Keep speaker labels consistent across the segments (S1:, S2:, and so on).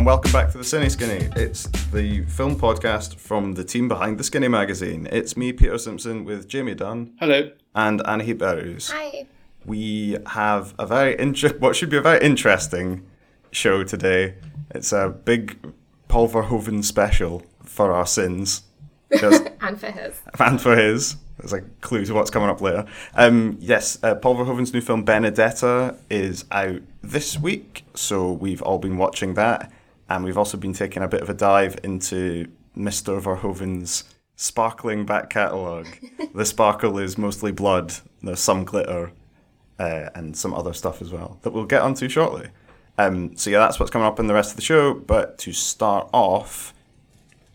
S1: and welcome back to the Cine Skinny. It's the film podcast from the team behind the Skinny magazine. It's me, Peter Simpson, with Jamie Dunn
S2: Hello.
S1: and Anahit Behrooz.
S3: Hi.
S1: We have a very inter- what should be a very interesting show today. It's a big Paul Verhoeven special for our sins.
S3: And for his.
S1: and for his. There's a clue to what's coming up later. Um, yes, uh, Paul Verhoeven's new film Benedetta is out this week, so we've all been watching that, and we've also been taking a bit of a dive into Mr. Verhoeven's sparkling back catalogue. the sparkle is mostly blood. There's some glitter uh, and some other stuff as well that we'll get onto shortly. Um, so yeah, that's what's coming up in the rest of the show. But to start off,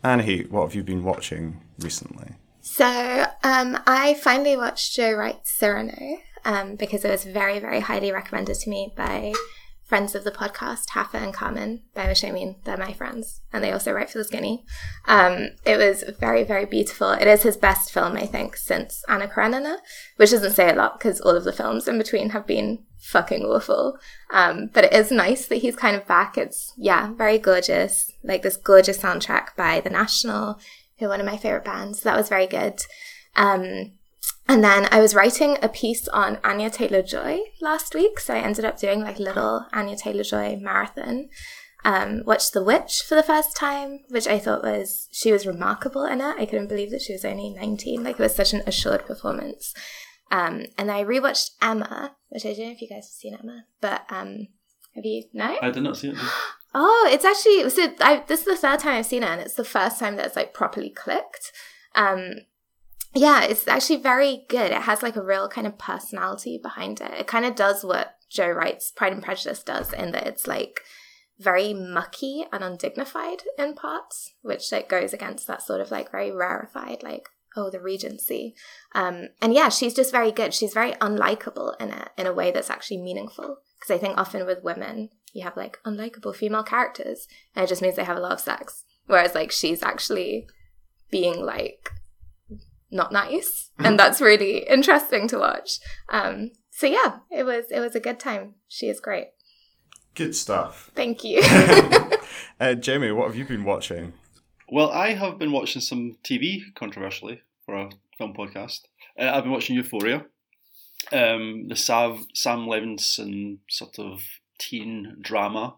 S1: Annie, what have you been watching recently?
S3: So um, I finally watched Joe Wright's Cyrano um, because it was very, very highly recommended to me by friends of the podcast, Hafa and Carmen, by which I mean they're my friends and they also write for The Skinny. Um, it was very, very beautiful. It is his best film, I think, since Anna Karenina, which doesn't say a lot because all of the films in between have been fucking awful. Um, but it is nice that he's kind of back. It's, yeah, very gorgeous. Like this gorgeous soundtrack by The National, who are one of my favorite bands. So that was very good. Um, and then I was writing a piece on Anya Taylor Joy last week. So I ended up doing like a little Anya Taylor Joy marathon. Um, watched The Witch for the first time, which I thought was, she was remarkable in it. I couldn't believe that she was only 19. Like it was such an assured performance. Um, and I rewatched Emma, which I don't know if you guys have seen Emma, but um, have you? No?
S2: I did not see it.
S3: Oh, it's actually so. I, this is the third time I've seen it, and it's the first time that it's like properly clicked. Um, yeah, it's actually very good. It has like a real kind of personality behind it. It kind of does what Joe Wright's Pride and Prejudice does, in that it's like very mucky and undignified in parts, which like goes against that sort of like very rarefied like oh the Regency. Um, and yeah, she's just very good. She's very unlikable in it in a way that's actually meaningful. Because I think often with women, you have like unlikable female characters, and it just means they have a lot of sex. Whereas like she's actually being like not nice, and that's really interesting to watch. Um, so yeah, it was it was a good time. She is great.
S1: Good stuff.
S3: Thank you.
S1: Uh, Jamie, what have you been watching?
S2: Well, I have been watching some TV, controversially, for a film podcast. Uh, I've been watching Euphoria, um, the Sav, Sam Levinson sort of teen drama,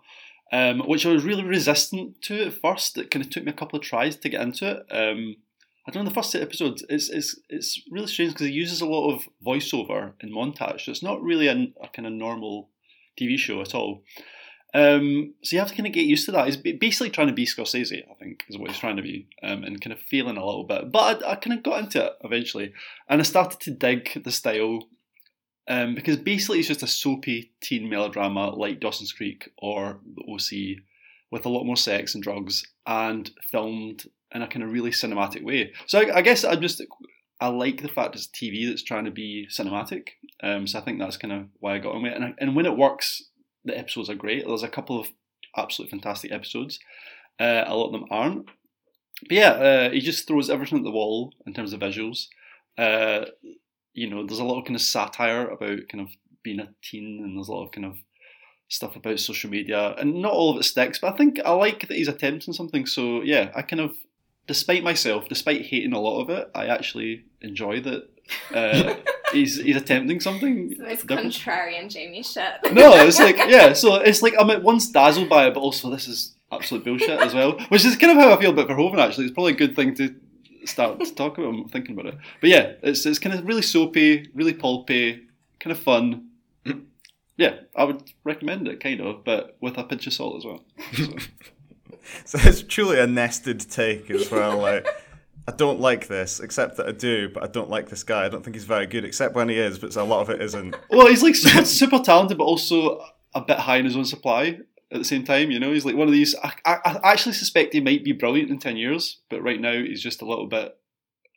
S2: um, which I was really resistant to at first. It kind of took me a couple of tries to get into it. Um, I don't know, the first eight episodes, it's, it's, it's really strange because it uses a lot of voiceover and montage. So it's not really a, a kind of normal TV show at all. Um, so you have to kind of get used to that. He's basically trying to be Scorsese, I think, is what he's trying to be, um, and kind of failing a little bit. But I, I kind of got into it eventually, and I started to dig the style um, because basically it's just a soapy teen melodrama like Dawson's Creek or The OC, with a lot more sex and drugs, and filmed in a kind of really cinematic way. So I, I guess I just I like the fact it's TV that's trying to be cinematic. Um, so I think that's kind of why I got on with it. And, I, and when it works, the episodes are great. There's a couple of absolutely fantastic episodes. Uh, a lot of them aren't. But yeah, uh, he just throws everything at the wall in terms of visuals. Uh, you know, there's a lot of kind of satire about kind of being a teen, and there's a lot of kind of stuff about social media, and not all of it sticks. But I think I like that he's attempting something. So yeah, I kind of, despite myself, despite hating a lot of it, I actually enjoy that uh, he's he's attempting something.
S3: It's
S2: different.
S3: contrarian Jamie shit.
S2: No, it's like yeah. So it's like I'm at once dazzled by it, but also this is absolute bullshit as well. Which is kind of how I feel about Verhoeven. Actually, it's probably a good thing to start to talk about. I'm thinking about it, but yeah, it's it's kind of really soapy, really pulpy, kind of fun. Yeah, I would recommend it, kind of, but with a pinch of salt as well. So,
S1: So it's truly a nested take as well. Like, I don't like this, except that I do, but I don't like this guy. I don't think he's very good, except when he is, but a lot of it isn't.
S2: well, he's like super, super talented, but also a bit high in his own supply at the same time. You know, he's like one of these. I, I, I actually suspect he might be brilliant in ten years, but right now he's just a little bit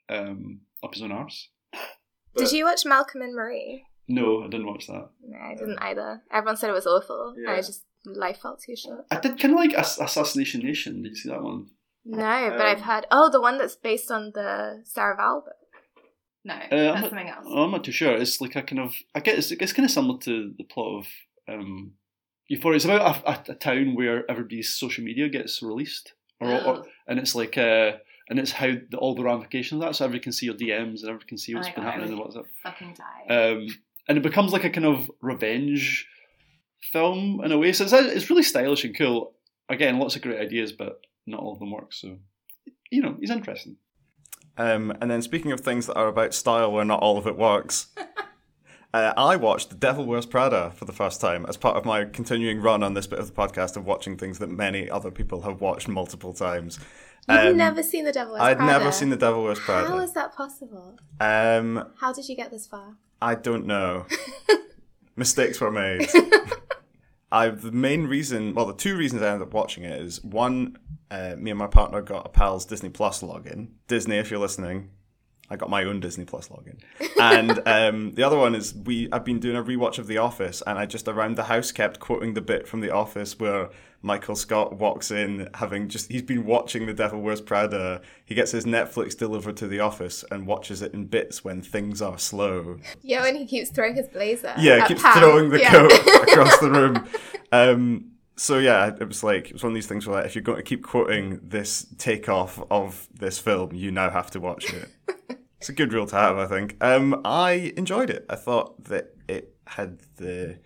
S2: um, up his own arse.
S3: Did you watch Malcolm and Marie?
S2: No, I didn't watch that.
S3: No, I didn't either. Everyone said it was awful.
S2: Yeah.
S3: I just life felt too short.
S2: I did kind of like Ass- Assassination Nation. Did you see that one?
S3: No, but
S2: Um,
S3: I've heard. Oh, the one that's based on the Sarah Val book.
S4: No,
S2: Uh, I'm
S4: that's
S2: not-
S4: something else.
S2: Oh, I'm not too sure. It's like a kind of I guess it's, it's kind of similar to the plot of um, Euphoria. It's about a, a, a town where everybody's social media gets released, or, or
S4: Oh.
S2: and it's like uh, and it's how the, all the ramifications of that. So everybody can see your DMs and everybody can see
S4: Oh
S2: what's
S4: my
S2: been
S4: God,
S2: happening and what's up.
S4: Fucking die.
S2: Um, and it becomes like a kind of revenge film in a way. So it's, it's really stylish and cool. Again, lots of great ideas, but not all of them work. So you know, he's interesting.
S1: Um, and then speaking of things that are about style where not all of it works, uh, I watched The Devil Wears Prada for the first time as part of my continuing run on this bit of the podcast of watching things that many other people have watched multiple times.
S3: You've
S1: Um,
S3: never seen The Devil Wears Prada*?
S1: I'd never seen The Devil Wears Prada.
S3: How is that possible?
S1: Um,
S3: How did you get this far?
S1: I don't know. Mistakes were made. I the main reason, well, the two reasons I ended up watching it is one, uh, me and my partner got a pal's Disney Plus login. Disney, if you're listening, I got my own Disney Plus login. And um, the other one is we. I've been doing a rewatch of The Office, and I just around the house kept quoting the bit from The Office where Michael Scott walks in, having just he's been watching The Devil Wears Prada. He gets his Netflix delivered to the office and watches it in bits when things are slow.
S3: Yeah, when he keeps throwing his blazer.
S1: Yeah, keeps
S3: Pam.
S1: throwing the
S3: Yeah.
S1: coat across the room. Um, so yeah, it was like it was one of these things where like, if you're going to keep quoting this takeoff of this film, you now have to watch it. it's a good rule to have, I think. Um, I enjoyed it. I thought that it had the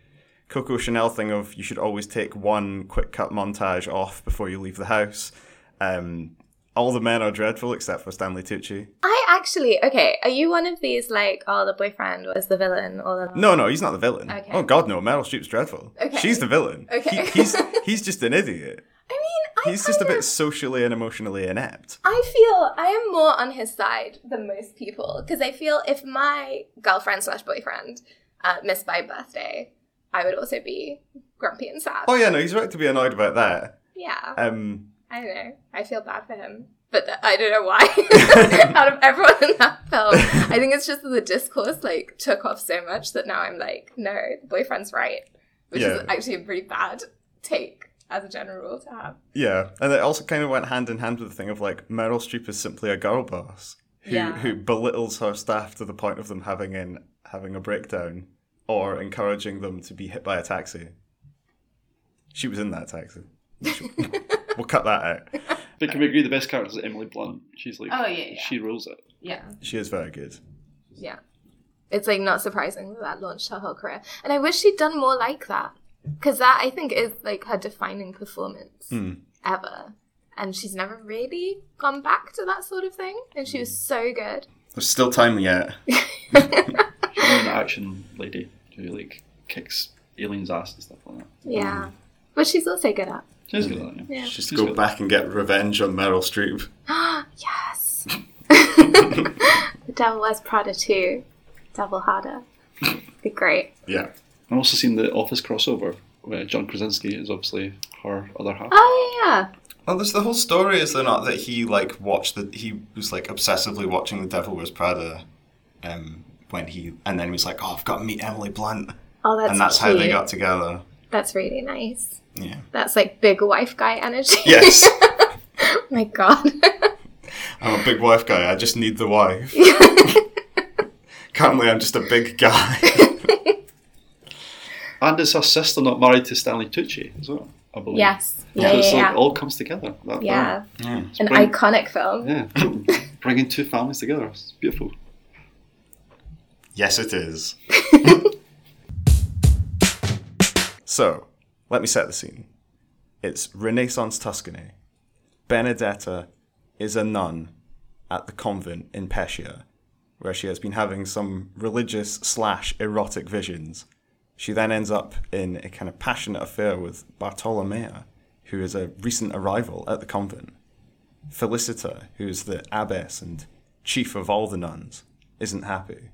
S1: Coco Chanel thing of you should always take one quick cut montage off before you leave the house. Um, all the men are dreadful except for Stanley Tucci.
S3: I actually, okay, are you one of these like, oh, the boyfriend was the villain or the.
S1: No, no, he's not the villain.
S3: Okay.
S1: Oh God, no! Meryl Streep's dreadful.
S3: Okay.
S1: She's the villain.
S3: Okay.
S1: He- he's he's just an idiot.
S3: I mean, I
S1: He's just a bit socially and emotionally inept.
S3: I feel I am more on his side than most people because I feel if my girlfriend slash boyfriend uh, missed my birthday, I would also be grumpy and sad.
S1: Oh yeah, no, he's right to be annoyed about that.
S3: Yeah,
S1: Um,
S3: I don't know. I feel bad for him, but th- I don't know why. Out of everyone in that film, I think it's just that the discourse like took off so much that now I'm like, no, the boyfriend's right, which is actually a pretty bad take as a general rule to have.
S1: yeah, and it also kind of went hand in hand with the thing of like Meryl Streep is simply a girl boss who
S3: Yeah.
S1: who belittles her staff to the point of them having in having a breakdown or encouraging them to be hit by a taxi. She was in that taxi. we'll cut that out.
S2: But can we agree the best character is Emily Blunt? She's like,
S4: Oh, yeah, yeah.
S2: she rules it.
S4: yeah.
S1: She is very good.
S3: Yeah. It's like not surprising that that launched her whole career. And I wish she'd done more like that. Because that, I think, is like her defining performance
S1: Hmm.
S3: ever. And she's never really gone back to that sort of thing. And she was so good.
S1: There's still time yet.
S2: She's an action lady who like kicks aliens' ass and stuff like that.
S3: Yeah. But she's also good at.
S2: She's good at that. Yeah.
S3: Yeah.
S1: Just
S2: She's
S1: go
S2: good.
S1: back and get revenge on Meryl Streep.
S3: Ah, yes. the Devil Wears Prada too. Devil Harder. Be great.
S1: Yeah.
S2: I've also seen the Office crossover where John Krasinski is obviously her other half.
S3: Oh, yeah.
S1: Well, there's the whole story, is there not, that he like watched the he was like obsessively watching The Devil Wears Prada, um, when he and then he was like, oh, I've got to meet Emily Blunt,
S3: Oh, that's
S1: and that's
S3: cute.
S1: how they got together.
S3: That's really nice.
S1: Yeah.
S3: That's like big wife guy energy.
S1: Yes,
S3: my god.
S1: I'm a big wife guy. I just need the wife. Currently, I'm just a big guy.
S2: And is her sister not married to Stanley Tucci as well? I believe.
S3: yes.
S2: So
S3: Yeah,
S2: it's
S3: yeah,
S2: like
S3: yeah.
S2: all comes together. That
S3: Yeah.
S1: yeah.
S3: An
S2: bring-
S3: iconic film.
S2: Yeah. Bringing two families together. It's beautiful.
S1: Yes, it is. so, let me set the scene. It's Renaissance Tuscany. Benedetta is a nun at the convent in Pescia, where she has been having some religious slash erotic visions. She then ends up in a kind of passionate affair with Bartolomea, who is a recent arrival at the convent. Felicita, who is the abbess and chief of all the nuns, isn't happy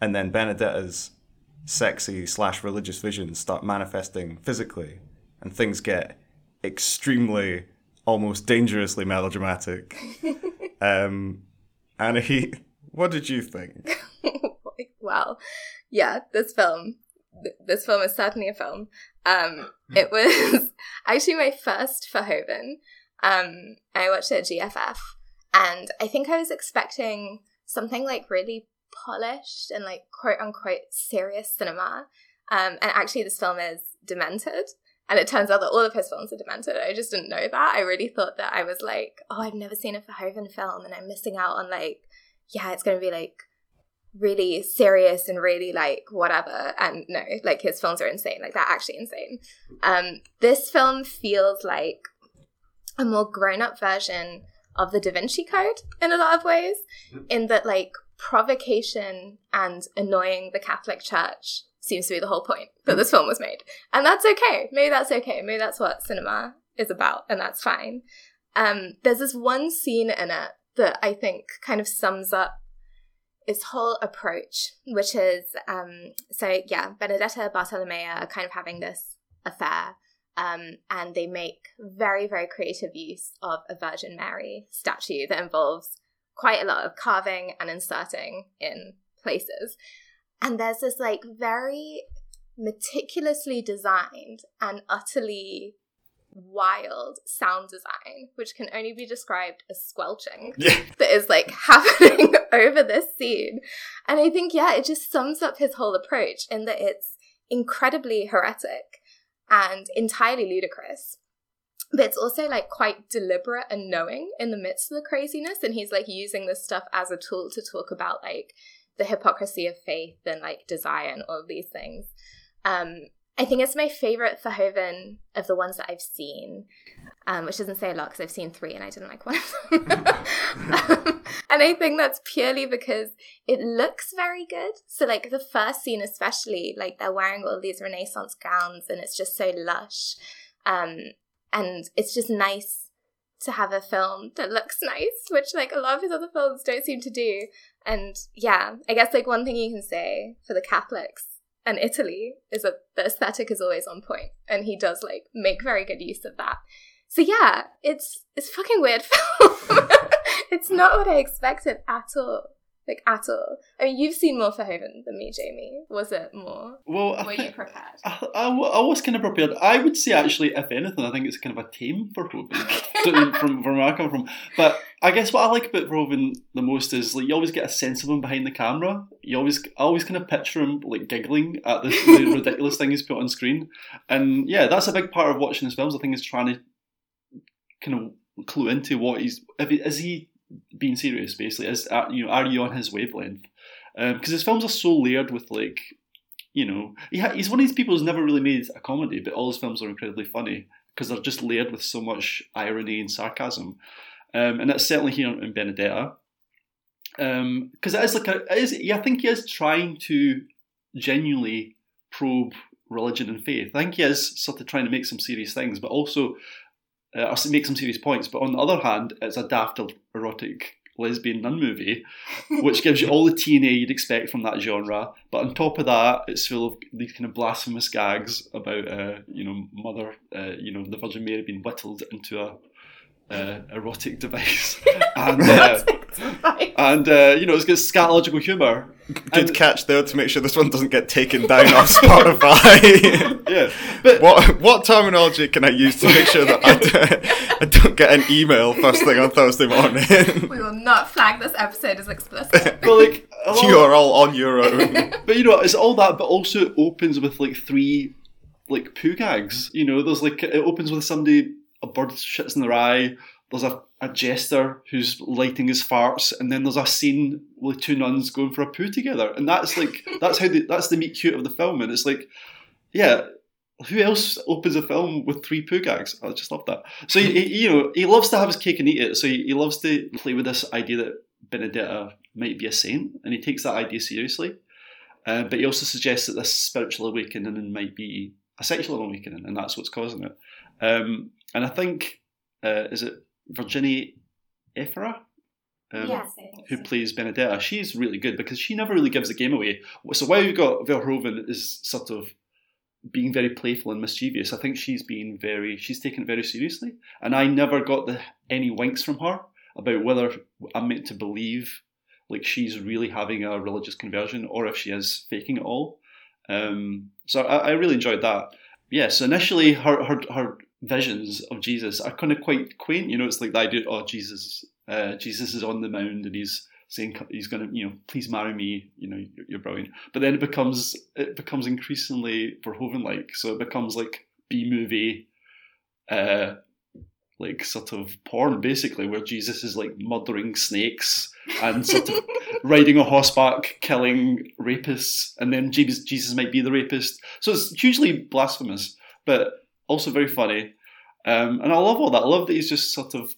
S1: and then Benedetta's sexy slash religious visions start manifesting physically, and things get extremely, almost dangerously melodramatic. um, Anna, what did you think?
S3: well, yeah, this film, th- this film is certainly a film. Um, it was actually my first Verhoeven. Um, I watched it at GFF, and I think I was expecting something like really polished and like quote unquote serious cinema. Um, and actually, this film is demented. And it turns out that all of his films are demented. I just didn't know that. I really thought that I was like, oh, I've never seen a Verhoeven film and I'm missing out on like, yeah, it's going to be like really serious and really like whatever. And no, like his films are insane. Like they're actually insane. Um, this film feels like a more grown up version of the Da Vinci Code in a lot of ways, in that like provocation and annoying the Catholic Church seems to be the whole point that this film was made. And that's okay. Maybe that's okay. Maybe that's what cinema is about, and that's fine. Um, there's this one scene in it that I think kind of sums up its whole approach, which is um, so yeah, Benedetta Bartolomea are kind of having this affair. Um, and they make very, very creative use of a Virgin Mary statue that involves quite a lot of carving and inserting in places. And there's this like very meticulously designed and utterly wild sound design, which can only be described as squelching,
S1: Yeah.
S3: that is like happening over this scene. And I think, yeah, it just sums up his whole approach in that it's incredibly heretic and entirely ludicrous. But it's also like quite deliberate and knowing in the midst of the craziness. And he's like using this stuff as a tool to talk about like the hypocrisy of faith and like desire and all of these things. Um, I think it's my favorite Verhoeven of the ones that I've seen, um, which doesn't say a lot because I've seen three and I didn't like one of them. um, and I think that's purely because it looks very good. So, like the first scene, especially, like they're wearing all these Renaissance gowns and it's just so lush. Um, and it's just nice to have a film that looks nice, which like a lot of his other films don't seem to do. And yeah, I guess like one thing you can say for the Catholics and Italy is that the aesthetic is always on point, and he does like make very good use of that. So yeah, it's it's fucking weird film. it's not what I expected at all. Like at all. I mean, you've seen more Verhoeven than me, Jamie. Was it more?
S2: Well, I
S3: Were
S2: thi-
S3: you prepared?
S2: I was kind of prepared. I would say, actually, if anything, I think it's kind of a tame for Verhoeven from, from where I come from. But I guess what I like about Verhoeven the most is like you always get a sense of him behind the camera. You always, I always kind of picture him like giggling at the, the ridiculous thing he's put on screen. And yeah, that's a big part of watching his films. I think is trying to kind of clue into what he's. If he, is he being serious? Basically, is uh, you know, are you on his wavelength? Because his films are so layered with like you know, he ha- he's one of these people who's never really made a comedy, but all his films are incredibly funny because they're just layered with so much irony and sarcasm. Um, and that's certainly here in Benedetta. Because is like a, is, yeah, I think he is trying to genuinely probe religion and faith. I think he is sort of trying to make some serious things, but also uh, or make some serious points. But on the other hand, it's a daft erotic lesbian nun movie, which gives you all the TNA you'd expect from that genre. But on top of that, it's full of these kind of blasphemous gags about, uh, you know, mother, uh, you know, the Virgin Mary being whittled into a uh, erotic device, and uh, and uh, you know, it's got scatological humour.
S1: Good
S2: And-
S1: catch there to make sure this one doesn't get taken down off Spotify.
S2: Yeah, but
S1: what what terminology can I use to make sure that I don't, I don't get an email first thing on Thursday morning?
S3: We will not flag this episode as explicit.
S2: but like a
S1: you are all on your own.
S2: But you know, it's all that, but also it opens with like three like poo gags. You know, there's like it opens with somebody a bird shits in their eye. There's a, a jester who's lighting his farts, and then there's a scene with two nuns going for a poo together, and that's like that's how the, that's the meet cute of the film, and it's like, yeah. Who else opens a film with three poo gags? I just love that. So he, he- you know he loves to have his cake and eat it. So he, he loves to play with this idea that Benedetta might be a saint, and he takes that idea seriously. Uh, but he also suggests that this spiritual awakening might be a sexual awakening, and that's what's causing it. Um, and I think, uh, is it Virginia Efira? Um,
S3: yes,
S2: Who
S3: so.
S2: plays Benedetta? She's really good because she never really gives the game away. So while you've got Verhoeven is sort of being very playful and mischievous, I think she's being very she's taken it very seriously. And I never got the any winks from her about whether I'm meant to believe like she's really having a religious conversion or if she is faking it all. Um, so I, I really enjoyed that. Yes, initially her, her her visions of Jesus are kind of quite quaint. You know, it's like the idea, oh Jesus, uh, Jesus is on the mound and he's saying he's going to, you know, please marry me. You know, you're, you're brilliant. But then it becomes it becomes increasingly Verhoeven like. So it becomes like B movie, uh, like sort of porn, basically, where Jesus is like murdering snakes and sort of riding a horseback, killing rapists, and then Jesus, Jesus might be the rapist. So it's hugely blasphemous, but also very funny. Um, and I love all that. I love that he's just sort of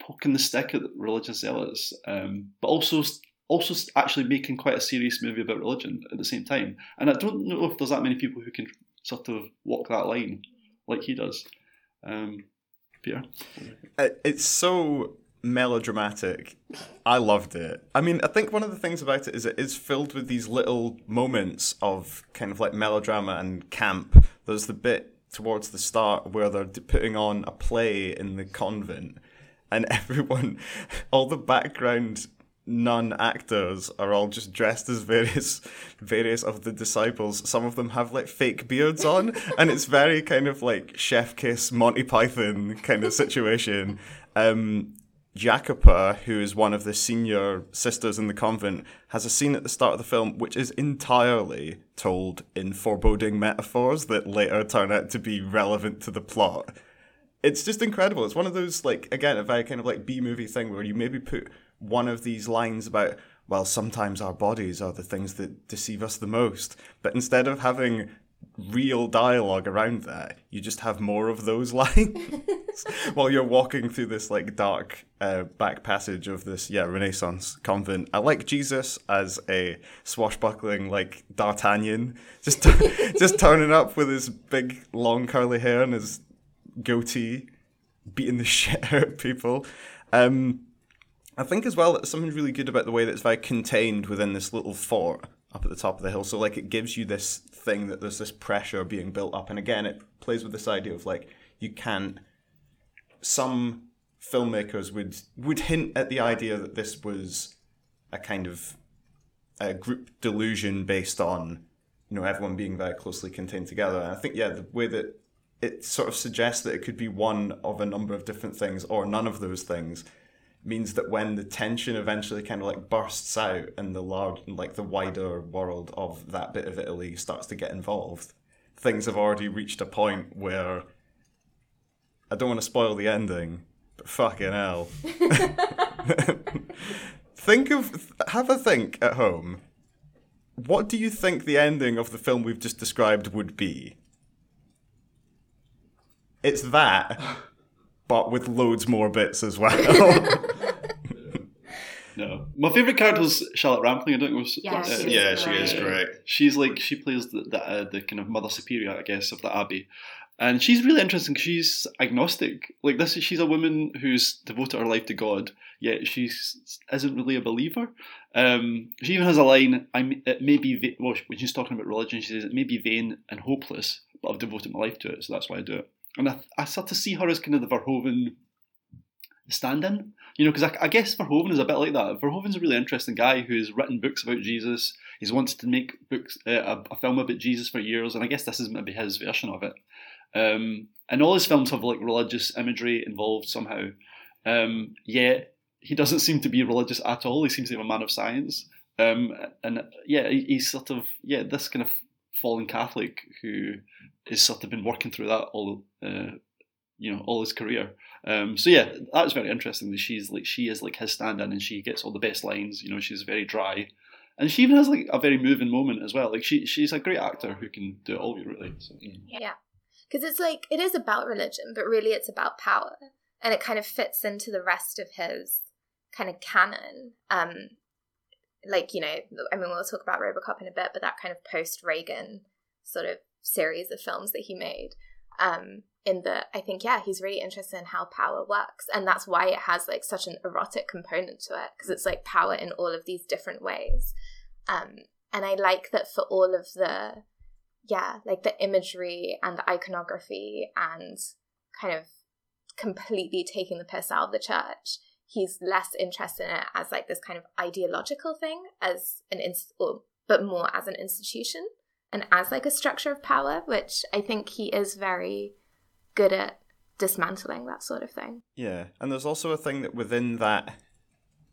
S2: poking the stick at religious zealots, um, but also also actually making quite a serious movie about religion at the same time. And I don't know if there's that many people who can sort of walk that line like he does. Um, Peter,
S1: it's so melodramatic. I loved it. I mean, I think one of the things about it is it is filled with these little moments of kind of like melodrama and camp. There's the bit towards the start where they're putting on a play in the convent and everyone all the background nun actors are all just dressed as various various of the disciples. Some of them have like fake beards on, and it's very kind of like chef kiss Monty Python kind of situation. Um, Jacopa, who is one of the senior sisters in the convent, has a scene at the start of the film which is entirely told in foreboding metaphors that later turn out to be relevant to the plot. It's just incredible. It's one of those like again a very kind of like B movie thing where you maybe put one of these lines about, well, sometimes our bodies are the things that deceive us the most. But instead of having real dialogue around that, you just have more of those lines while you're walking through this like dark uh, back passage of this yeah Renaissance convent. I like Jesus as a swashbuckling like D'Artagnan, just just turning up with his big long curly hair and his goatee, beating the shit out of people. Um, I think as well that something really good about the way that it's very contained within this little fort up at the top of the hill. So like it gives you this thing that there's this pressure being built up, and again it plays with this idea of like you can't. Some filmmakers would would hint at the idea that this was a kind of a group delusion based on you know everyone being very closely contained together. And I think yeah, the way that it sort of suggests that it could be one of a number of different things or none of those things means that when the tension eventually kind of like bursts out and the large like the wider world of that bit of Italy starts to get involved, things have already reached a point where I don't want to spoil the ending, but fucking hell. think of have a think at home. What do you think the ending of the film we've just described would be? It's that but with loads more bits as well.
S2: no, my favorite character is Charlotte Rampling. I don't know.
S4: Yeah,
S2: uh,
S4: she's
S1: yeah, she is great.
S2: She's like she plays the the, uh, the kind of mother superior, I guess, of the abbey. And she's really interesting. She's agnostic. Like this, she's a woman who's devoted her life to God, yet she isn't really a believer. Um, she even has a line. I it may be well, when she's talking about religion, she says it may be vain and hopeless, but I've devoted my life to it, so that's why I do it and I, I start to see her as kind of the Verhoeven stand-in. You know, because I, I, guess Verhoeven is a bit like that. Verhoeven's a really interesting guy who's written books about Jesus. He's wanted to make books, uh, a, a, film about Jesus for years, and I guess this is maybe his version of it. Um, and all his films have like religious imagery involved somehow. Um, yet he doesn't seem to be religious at all. He seems to be a man of science. Um, and yeah, he's sort of yeah this kind of fallen Catholic who has sort of been working through that all uh, you know all his career. Um, so yeah, that was very interesting. That she's like she is like his stand-in, and she gets all the best lines. You know, she's very dry, and she even has like a very moving moment as well. Like she she's a great actor who can do it all really. So,
S3: yeah, because it's like it is about religion, but really it's about power, and it kind of fits into the rest of his kind of canon. Um, like you know, I mean, we'll talk about RoboCop in a bit, but that kind of post Reagan sort of series of films that he made. Um, in the, I think, yeah, he's really interested in how power works, and that's why it has like such an erotic component to it because it's like power in all of these different ways. Um, and I like that for all of the, yeah, like the imagery and the iconography and kind of completely taking the piss out of the church he's less interested in it as like this kind of ideological thing as an inst- or but more as an institution and as like a structure of power, which I think he is very good at dismantling that sort of thing.
S1: Yeah, and there's also a thing that within that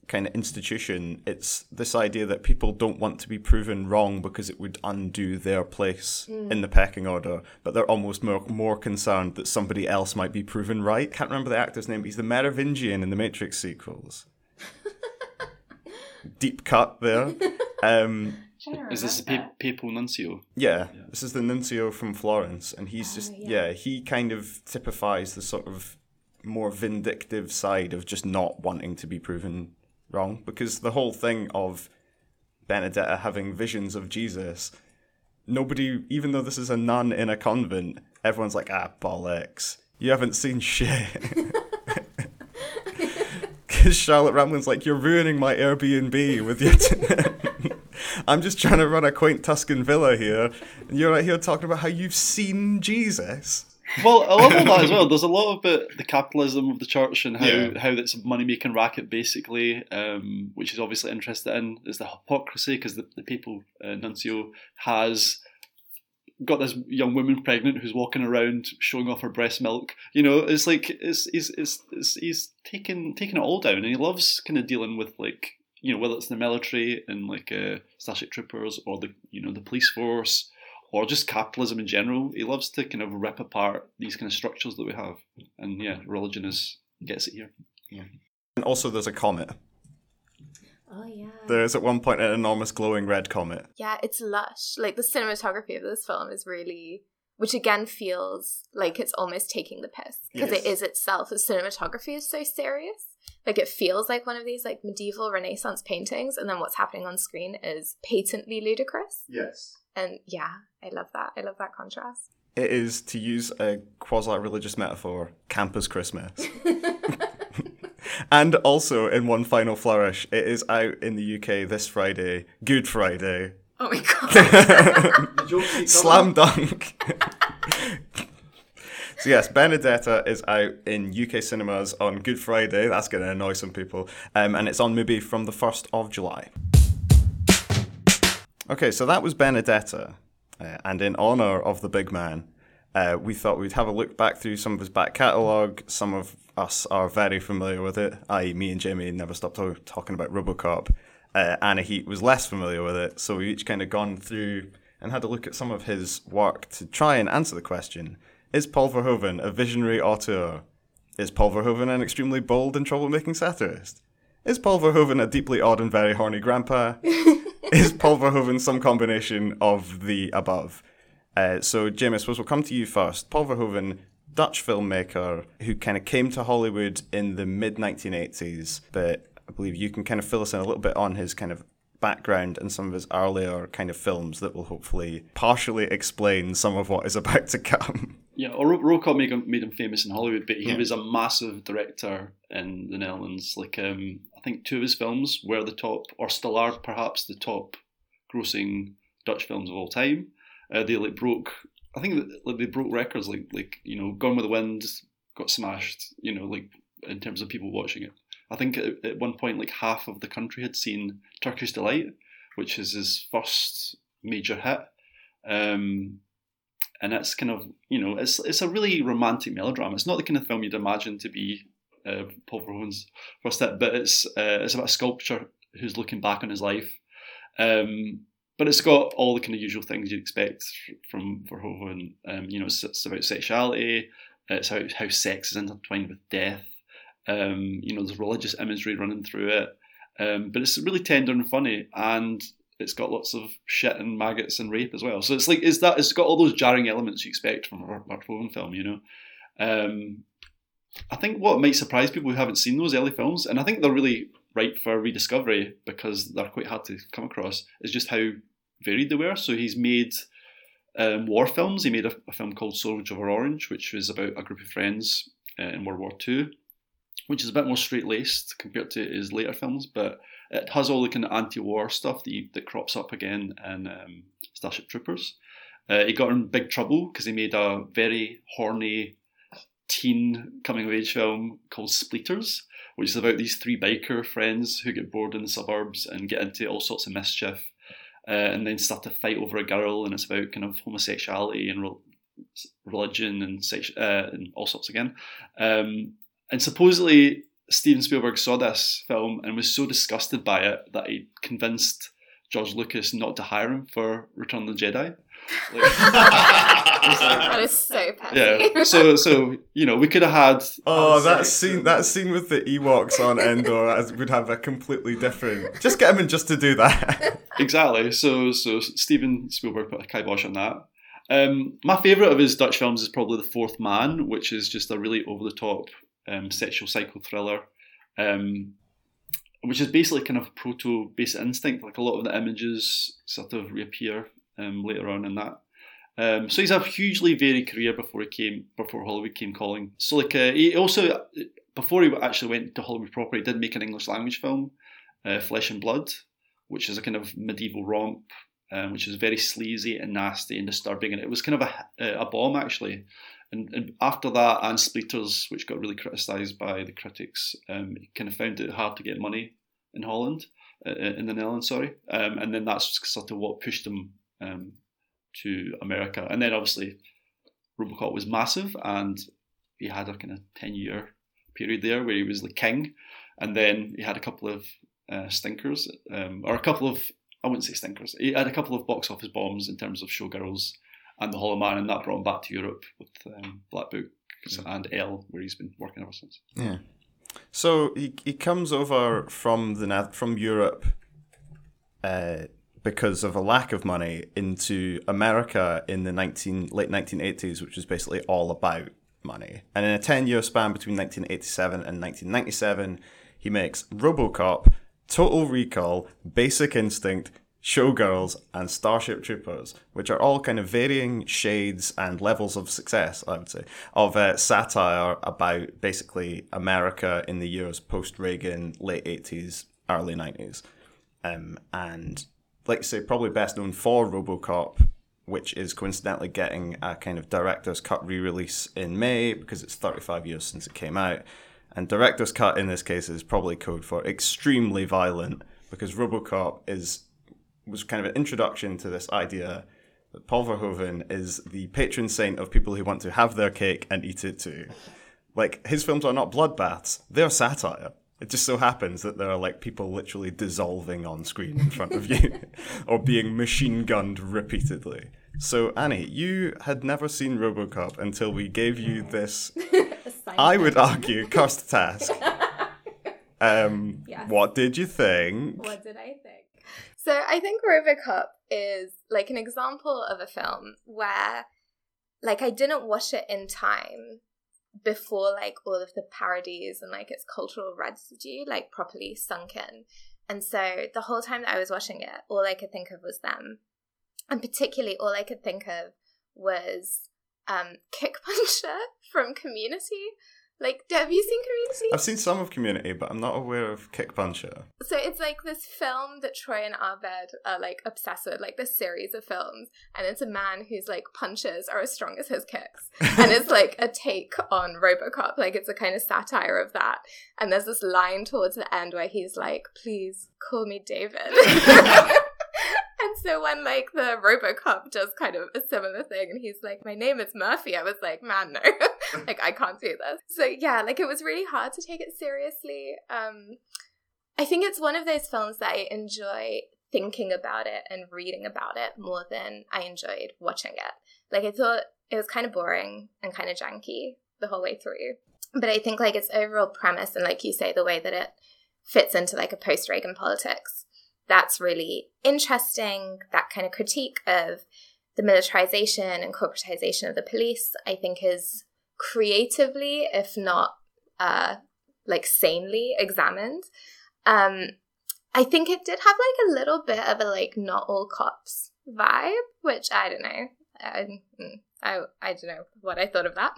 S1: kind of institution, it's this idea that people don't want to be proven wrong because it would undo their place in the pecking order, but they're almost more, more concerned that somebody else might be proven right. Can't remember the actor's name, but he's the Merovingian in the Matrix sequels. Deep cut there. Um,
S2: Is this the pa- papal nuncio?
S1: yeah, this is the nuncio from Florence, and he's
S3: Oh,
S1: just
S3: yeah.
S1: yeah. he kind of typifies the sort of more vindictive side of just not wanting to be proven wrong, because the whole thing of Benedetta having visions of Jesus, nobody, even though this is a nun in a convent, everyone's like, ah, bollocks, you haven't seen shit. Because Charlotte Rampling's like, you're ruining my Airbnb with your. T- I'm just trying to run a quaint Tuscan villa here, and you're right here talking about how you've seen Jesus.
S2: Well, I love all that as well. There's a lot about the capitalism of the church and how,
S1: Yeah.
S2: how it's a money making racket, basically, um, which is obviously interested in is the hypocrisy because the, the papal uh, nuncio has got this young woman pregnant who's walking around showing off her breast milk. You know, it's like it's it's it's, it's he's taking taking it all down, and he loves kind of dealing with like you know whether it's the military and like uh, Starship Troopers or the you know the police force or just capitalism in general. He loves to kind of rip apart these kind of structures that we have, and yeah, religion is gets it here.
S1: Yeah, and also, there's a comet.
S3: Oh yeah.
S1: There is at one point an enormous glowing red comet.
S3: Yeah, it's lush. Like the cinematography of this film is really, which again feels like it's almost taking the piss because it
S1: Yes.
S3: is itself. The cinematography is so serious. Like it feels like one of these like medieval Renaissance paintings, and then what's happening on screen is patently ludicrous.
S1: Yes.
S3: And yeah, I love that. I love that contrast.
S1: It is, to use a quasi religious metaphor, campus Christmas. and also, in one final flourish, it is out in the UK this Friday, Good Friday.
S3: Oh my god.
S1: Slam dunk. So yes, Benedetta is out in UK cinemas on Good Friday. That's going to annoy some people, um, and it's on Mubi from the first of July. Okay, so that was Benedetta, uh, and in honor of the big man, uh, we thought we'd have a look back through some of his back catalogue. Some of us are very familiar with it, i.e., me and Jamie never stopped talking about Robocop. Uh, Anahit was less familiar with it, so we each kind of gone through and had a look at some of his work to try and answer the question: Is Paul Verhoeven a visionary auteur? Is Paul Verhoeven an extremely bold and troublemaking satirist? Is Paul Verhoeven a deeply odd and very horny grandpa? Is Paul Verhoeven some combination of the above? Uh, so, James, I suppose we'll come to you first. Paul Verhoeven, Dutch filmmaker who kind of came to Hollywood in the mid 1980s, but I believe you can kind of fill us in a little bit on his kind of background and some of his earlier kind of films that will hopefully partially explain some of what is about to come.
S2: Yeah, or Ro- Robocop made him, made him famous in Hollywood, but he
S1: Yeah.
S2: was a massive director in the Netherlands. Like, um, I think two of his films were the top, or still are perhaps the top grossing Dutch films of all time. Uh, they like broke, I think like they broke records. Like, like you know, Gone with the Wind got smashed. You know, like in terms of people watching it. I think at, at one point, like half of the country had seen Turkish Delight, which is his first major hit. Um, and it's kind of you know it's it's a really romantic melodrama. It's not the kind of film you'd imagine to be uh, Paul Verhoeven's first hit, but it's uh, it's about a sculptor who's looking back on his life. Um, but it's got all the kind of usual things you'd expect from Verhoeven. Um, you know, it's, it's about sexuality. It's how how sex is intertwined with death. Um, you know, there's religious imagery running through it. Um, but it's really tender and funny, and it's got lots of shit and maggots and rape as well. So it's like is that it's got all those jarring elements you expect from a Verhoeven film, you know. Um, I think what might surprise people who haven't seen those early films, and I think they're really ripe for rediscovery because they're quite hard to come across, is just how varied they were. So he's made um, war films. He made a, a film called Soldier of Orange, which was about a group of friends uh, in World War Two, which is a bit more straight laced compared to his later films, but it has all the kind of anti-war stuff that, you, that crops up again in um, Starship Troopers. Uh, he got in big trouble because he made a very horny teen coming of age film called Spetters, which is about these three biker friends who get bored in the suburbs and get into all sorts of mischief, uh, and then start to fight over a girl, and it's about kind of homosexuality and re- religion and sex- uh, and all sorts again. Um, and supposedly Steven Spielberg saw this film and was so disgusted by it that he convinced George Lucas not to hire him for Return of the Jedi. Like,
S3: that is so petty.
S2: yeah, so so you know we could have had
S1: Oh, that scene! That scene with the Ewoks on Endor as- would have a completely different. Just get him in just to do that.
S2: exactly. So so Steven Spielberg put a kibosh on that. Um, my favourite of his Dutch films is probably The Fourth Man, which is just a really over the top um, sexual psycho thriller, um, which is basically kind of proto Basic Instinct. Like a lot of the images sort of reappear um, later on in that. Um, so he's a hugely varied career before he came before Hollywood came calling. So like uh, he also before he actually went to Hollywood proper, he did make an English language film, uh, Flesh and Blood, which is a kind of medieval romp, um, which is very sleazy and nasty and disturbing, and it was kind of a, a bomb actually. And, and after that, and Spetters, which got really criticised by the critics, um, he kind of found it hard to get money in Holland, uh, in the Netherlands, sorry, um, and then that's sort of what pushed him um, to America. And then obviously, RoboCop was massive, and he had a kind of ten year period there where he was the king, and then he had a couple of uh, stinkers, um, or a couple of I wouldn't say stinkers. He had a couple of box office bombs in terms of Showgirls and The Hollow Man, and that brought him back to Europe with um, Black Book and Elle, where he's been working ever since.
S1: Yeah. So he he comes over from the from Europe, uh, because of a lack of money into America in the nineteen late nineteen eighties, which is basically all about money. And in a ten year span between nineteen eighty seven and nineteen ninety seven, he makes RoboCop, Total Recall, Basic Instinct. Showgirls and Starship Troopers, which are all kind of varying shades and levels of success, I would say, of uh, satire about basically America in the years post Reagan, late 80s, early 90s. Um, and like you say, probably best known for Robocop, which is coincidentally getting a kind of director's cut re release in May because it's 35 years since it came out. And director's cut in this case is probably code for extremely violent because Robocop is was kind of an introduction to this idea that Paul Verhoeven is the patron saint of people who want to have their cake and eat it too. Like his films are not bloodbaths; they're satire. It just so happens that there are like people literally dissolving on screen in front of you, or being machine gunned repeatedly. So Annie, you had never seen RoboCop until we gave you this. I would argue cursed task. Um,
S3: Yes.
S1: What did you think?
S3: What did I think? So I think Robocop is like an example of a film where like I didn't watch it in time before like all of the parodies and like its cultural residue like properly sunk in. And so the whole time that I was watching it, all I could think of was them. And particularly all I could think of was um Kick Puncher from Community. Like have you seen Community?
S1: I've seen some of Community, but I'm not aware of Kick Puncher.
S3: So it's like this film that Troy and Abed are like obsessed with, like this series of films, and it's a man whose like punches are as strong as his kicks, and it's like a take on RoboCop, like it's a kind of satire of that. And there's this line towards the end where he's like, "Please call me David." And so when like the RoboCop does kind of a similar thing, and he's like, "My name is Murphy," I was like, "Man, no, like I can't do this." So yeah, like it was really hard to take it seriously. Um, I think it's one of those films that I enjoy thinking about it and reading about it more than I enjoyed watching it. Like I thought it was kind of boring and kind of janky the whole way through. But I think like its overall premise and like you say, the way that it fits into like a post Reagan politics, that's really interesting. That kind of critique of the militarization and corporatization of the police, I think is creatively, if not uh like sanely examined. Um, I think it did have like a little bit of a like not all cops vibe, which I don't know. I, mm, I, I don't know what I thought of that.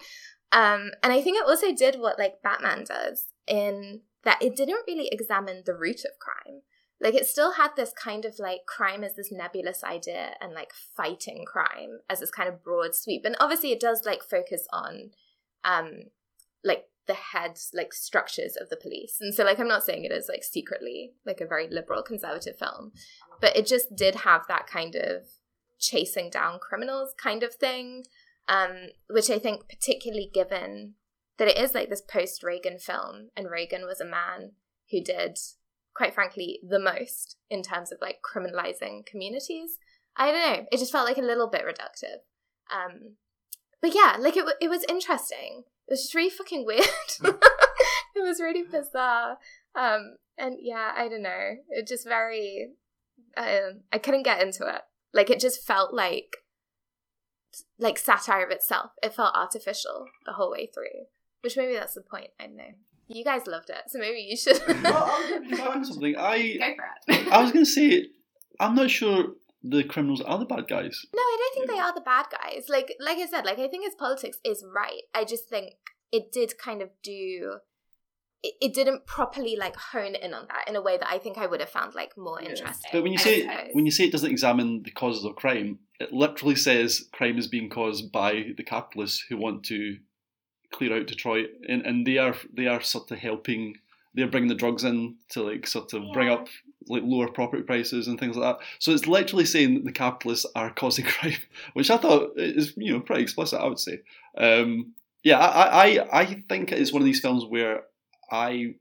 S3: Um, and I think it also did what like Batman does in that it didn't really examine the root of crime. Like it still had this kind of like crime as this nebulous idea and like fighting crime as this kind of broad sweep. And obviously it does like focus on um like the head like structures of the police. And so like I'm not saying it is like secretly like a very liberal conservative film, but it just did have that kind of chasing down criminals kind of thing. Um, which I think particularly given that it is like this post Reagan film, and Reagan was a man who did, quite frankly, the most in terms of like criminalizing communities. I don't know. It just felt like a little bit reductive. Um, but yeah, like it, it was interesting. It was just really fucking weird. it was really bizarre. Um, and yeah, I don't know. It just very, uh, I couldn't get into it. Like it just felt like, like satire of itself. It felt artificial the whole way through, which maybe that's the point. I don't know. You guys loved it, so maybe you should.
S2: well, I was something. I
S3: Go for it.
S2: I was going to say, I'm not sure the criminals are the bad guys.
S3: No, I don't think they are the bad guys. Like like I said, like I think his politics is right. I just think it did kind of do it, it didn't properly like hone in on that in a way that I think I would have found like more interesting.
S2: But when you
S3: I
S2: say
S3: suppose.
S2: when you say it doesn't examine the causes of crime, it literally says crime is being caused by the capitalists who want to clear out Detroit, and and they are they are sort of helping. They're bringing the drugs in to like sort of bring up like lower property prices and things like that. So it's literally saying that the capitalists are causing crime, which I thought is you know pretty explicit. I would say. Um, yeah, I, I I think it's one of these films where I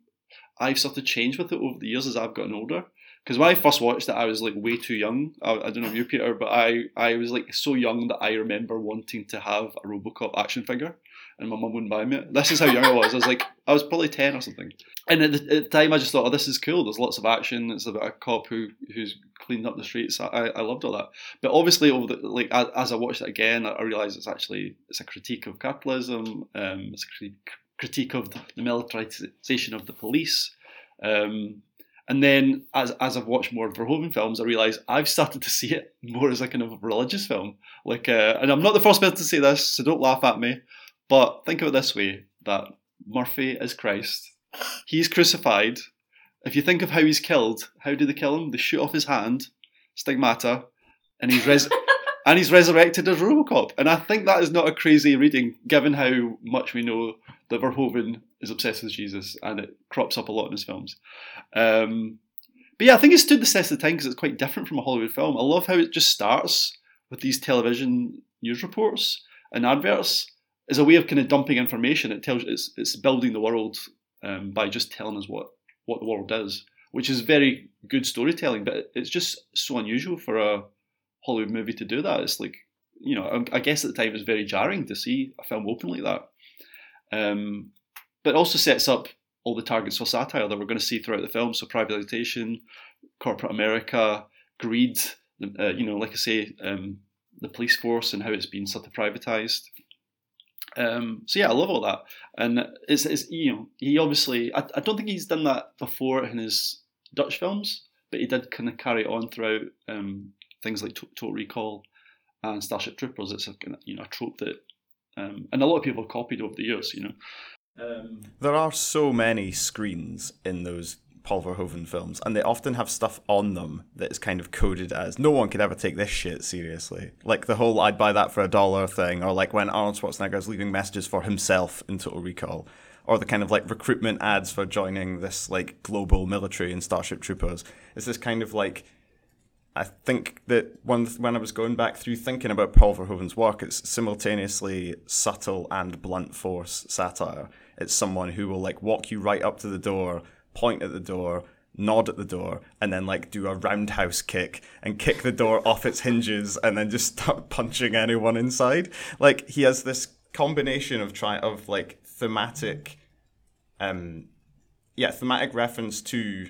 S2: I've sort of changed with it over the years as I've gotten older. Because when I first watched it, I was like way too young. I, I don't know if you, Peter, but I, I was like so young that I remember wanting to have a Robocop action figure, and my mum wouldn't buy me it. This is how young I was. I was like, I was probably ten or something. And at the, at the time, I just thought, oh, this is cool. There's lots of action. It's about a cop who who's cleaned up the streets. I, I loved all that. But obviously, over the like as, I watched it again, I, realised it's actually it's a critique of capitalism. Um, it's a critique of the militarization of the police. Um, and then, as as I've watched more Verhoeven films, I realise I've started to see it more as a kind of religious film. Like, uh, and I'm not the first person to say this, so don't laugh at me. But think of it this way: that Murphy is Christ. He's crucified. If you think of how he's killed, how do they kill him? They shoot off his hand, stigmata, and he's res- and he's resurrected as RoboCop. And I think that is not a crazy reading, given how much we know that Verhoeven is obsessed with Jesus, and it crops up a lot in his films. Um, but yeah, I think it stood the test of time because it's quite different from a Hollywood film. I love how it just starts with these television news reports and adverts as a way of kind of dumping information. It tells it's it's building the world um, by just telling us what what the world is, which is very good storytelling. But it's just so unusual for a Hollywood movie to do that. It's like you know, I- guess at the time it was very jarring to see a film open like that. Um, but also sets up all the targets for satire that we're going to see throughout the film. So privatization, corporate America, greed. Uh, you know, like I say, um, the police force and how it's been sort of privatized. Um, so yeah, I love all that, and it's, it's you know he obviously I, I don't think he's done that before in his Dutch films, but he did kind of carry on throughout um, things like Total Recall and Starship Troopers. It's a you know a trope that um, and a lot of people have copied over the years. You know,
S1: There are so many screens in those Paul Verhoeven films, and they often have stuff on them that is kind of coded as no one could ever take this shit seriously. Like the whole I'd buy that for a dollar thing, or like when Arnold Schwarzenegger's leaving messages for himself in Total Recall, or the kind of like recruitment ads for joining this like global military in Starship Troopers. It's this kind of like I think that when when I was going back through thinking about Paul Verhoeven's work, it's simultaneously subtle and blunt force satire. It's someone who will like walk you right up to the door, point at the door, nod at the door, and then like do a roundhouse kick and kick the door off its hinges, and then just start punching anyone inside. Like he has this combination of try of like thematic, um, yeah, thematic reference to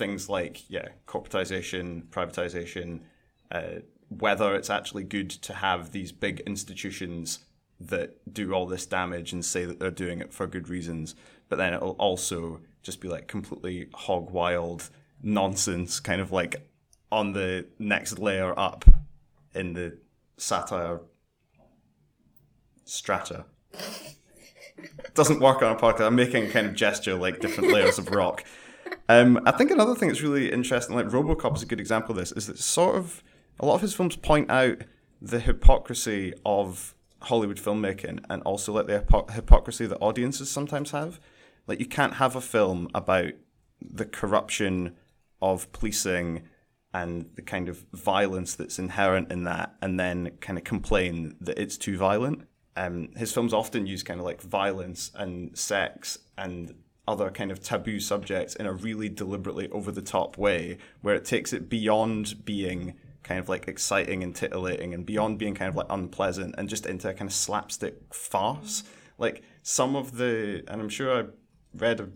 S1: things like yeah corporatization privatization uh, whether it's actually good to have these big institutions that do all this damage and say that they're doing it for good reasons but then it'll also just be like completely hog wild nonsense kind of like on the next layer up in the satire strata. Doesn't work on a podcast. I'm making a kind of gesture like different layers of rock. Um, I think another thing that's really interesting, like RoboCop is a good example of this, is that sort of a lot of his films point out the hypocrisy of Hollywood filmmaking and also like the hypocrisy that audiences sometimes have. Like you can't have a film about the corruption of policing and the kind of violence that's inherent in that and then kind of complain that it's too violent. um, his films often use kind of like violence and sex and other kind of taboo subjects in a really deliberately over the top way, where it takes it beyond being kind of like exciting and titillating and beyond being kind of like unpleasant and just into a kind of slapstick farce. Like some of the, and I'm sure I read a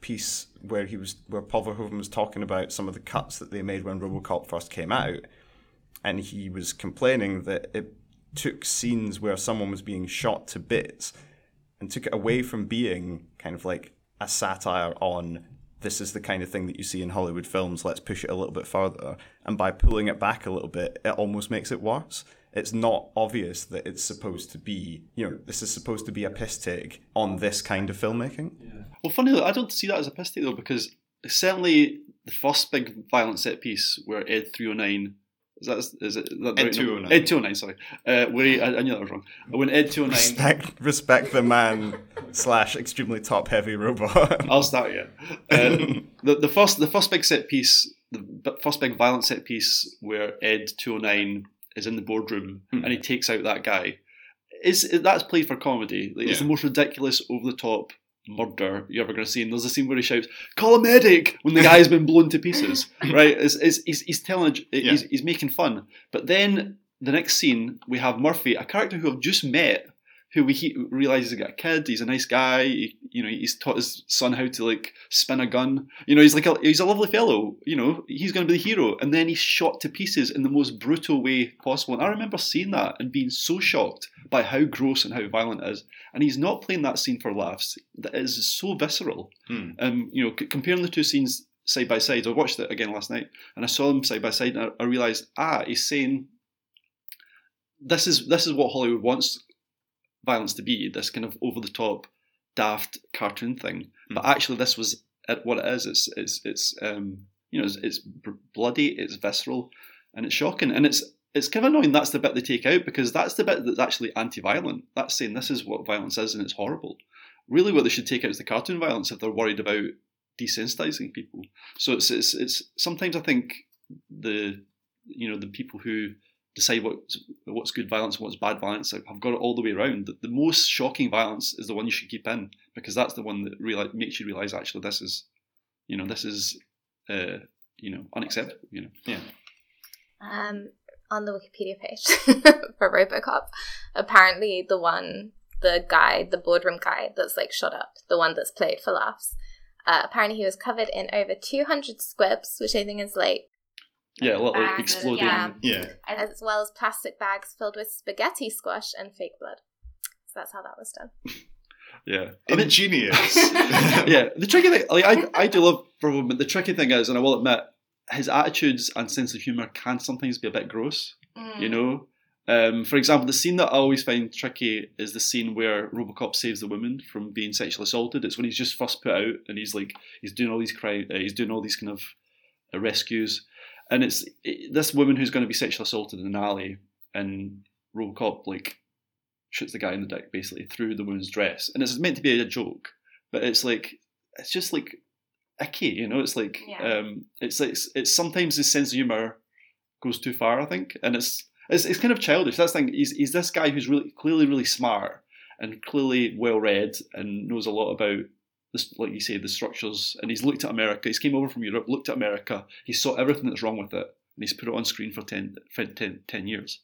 S1: piece where he was where Paul Verhoeven was talking about some of the cuts that they made when RoboCop first came out, and he was complaining that it took scenes where someone was being shot to bits and took it away from being kind of like a satire on this is the kind of thing that you see in Hollywood films, let's push it a little bit further. And by pulling it back a little bit, it almost makes it worse. It's not obvious that it's supposed to be, you know, this is supposed to be a piss take on this kind of filmmaking.
S2: Yeah. Well, funny, I don't see that as a piss take though, because certainly the first big violent set piece where Ed 309 is that, is it, is that
S4: Ed 209.
S2: Ed 209, sorry. Uh, where he, I, I knew that was wrong. When Ed 209.
S1: Respect, respect the man slash extremely top heavy robot.
S2: I'll start yeah. Uh, the, the first the first big set piece, the first big violent set piece where Ed 209 is in the boardroom
S4: Hmm.
S2: and he takes out that guy. Is that's played for comedy. Like, It's the most ridiculous, over the top murder you're ever going to see. And there's a scene where he shouts, "Call a medic!" when the guy's been blown to pieces. Right? It's, it's, he's, he's telling, j- he's, he's making fun. But then the next scene, we have Murphy, a character who I've just met, who we he realizes he's got a kid. He's a nice guy. He, you know, he's taught his son how to like spin a gun. You know, he's like a he's a lovely fellow. You know, he's going to be the hero. And then he's shot to pieces in the most brutal way possible. And I remember seeing that and being so shocked by how gross and how violent it is. And he's not playing that scene for laughs. That is so visceral.
S4: Hmm.
S2: Um, you know, c- comparing the two scenes side by side. I watched it again last night, and I saw them side by side, and I, I realized, ah, he's saying this is this is what Hollywood wants violence to be. This kind of over the top, daft cartoon thing. But actually, this was what it is. It's it's it's um, you know it's, it's bloody, it's visceral, and it's shocking, and it's. It's kind of annoying that's the bit they take out because that's the bit that's actually anti-violent. That's saying this is what violence is and it's horrible. Really, what they should take out is the cartoon violence if they're worried about desensitizing people. So it's it's, it's sometimes I think the you know the people who decide what's what's good violence and what's bad violence I've got it all the way around. The, the most shocking violence is the one you should keep in because that's the one that reali makes you realize actually this is you know this is uh, you know unacceptable. You know.
S4: Yeah.
S3: Um, on the Wikipedia page for RoboCop, apparently the one, the guy, the boardroom guy that's like shot up, the one that's played for laughs. Uh, apparently, he was covered in over 200 squibs, which I think is like,
S2: Yeah, a little
S3: Bags,
S2: exploding.
S3: yeah.
S4: Yeah.
S3: as well as plastic bags filled with spaghetti squash and fake blood. So that's how that was done.
S2: Yeah. I mean,
S4: Ingenious.
S2: yeah, the tricky thing, like I, I do love Verhoeven, but the tricky thing is, and I will admit, his attitudes and sense of humor can sometimes be a bit gross. You know, um, for example, the scene that I always find tricky is the scene where RoboCop saves the woman from being sexually assaulted. It's when he's just first put out and he's like he's doing all these crime, uh, he's doing all these kind of uh, rescues, and it's it, this woman who's going to be sexually assaulted in an alley, and RoboCop like shoots the guy in the dick basically through the woman's dress, and it's meant to be a joke, but it's like it's just like icky, you know. It's like
S3: Yeah.
S2: um, it's like it's, it's sometimes his sense of humor goes too far, I think, and it's it's, it's kind of childish. That's the thing. He's he's this guy who's really clearly really smart and clearly well read and knows a lot about this, like you say, the structures. And he's looked at America. He's came over from Europe, looked at America. He saw everything that's wrong with it, and he's put it on screen for 10, for 10, 10 years.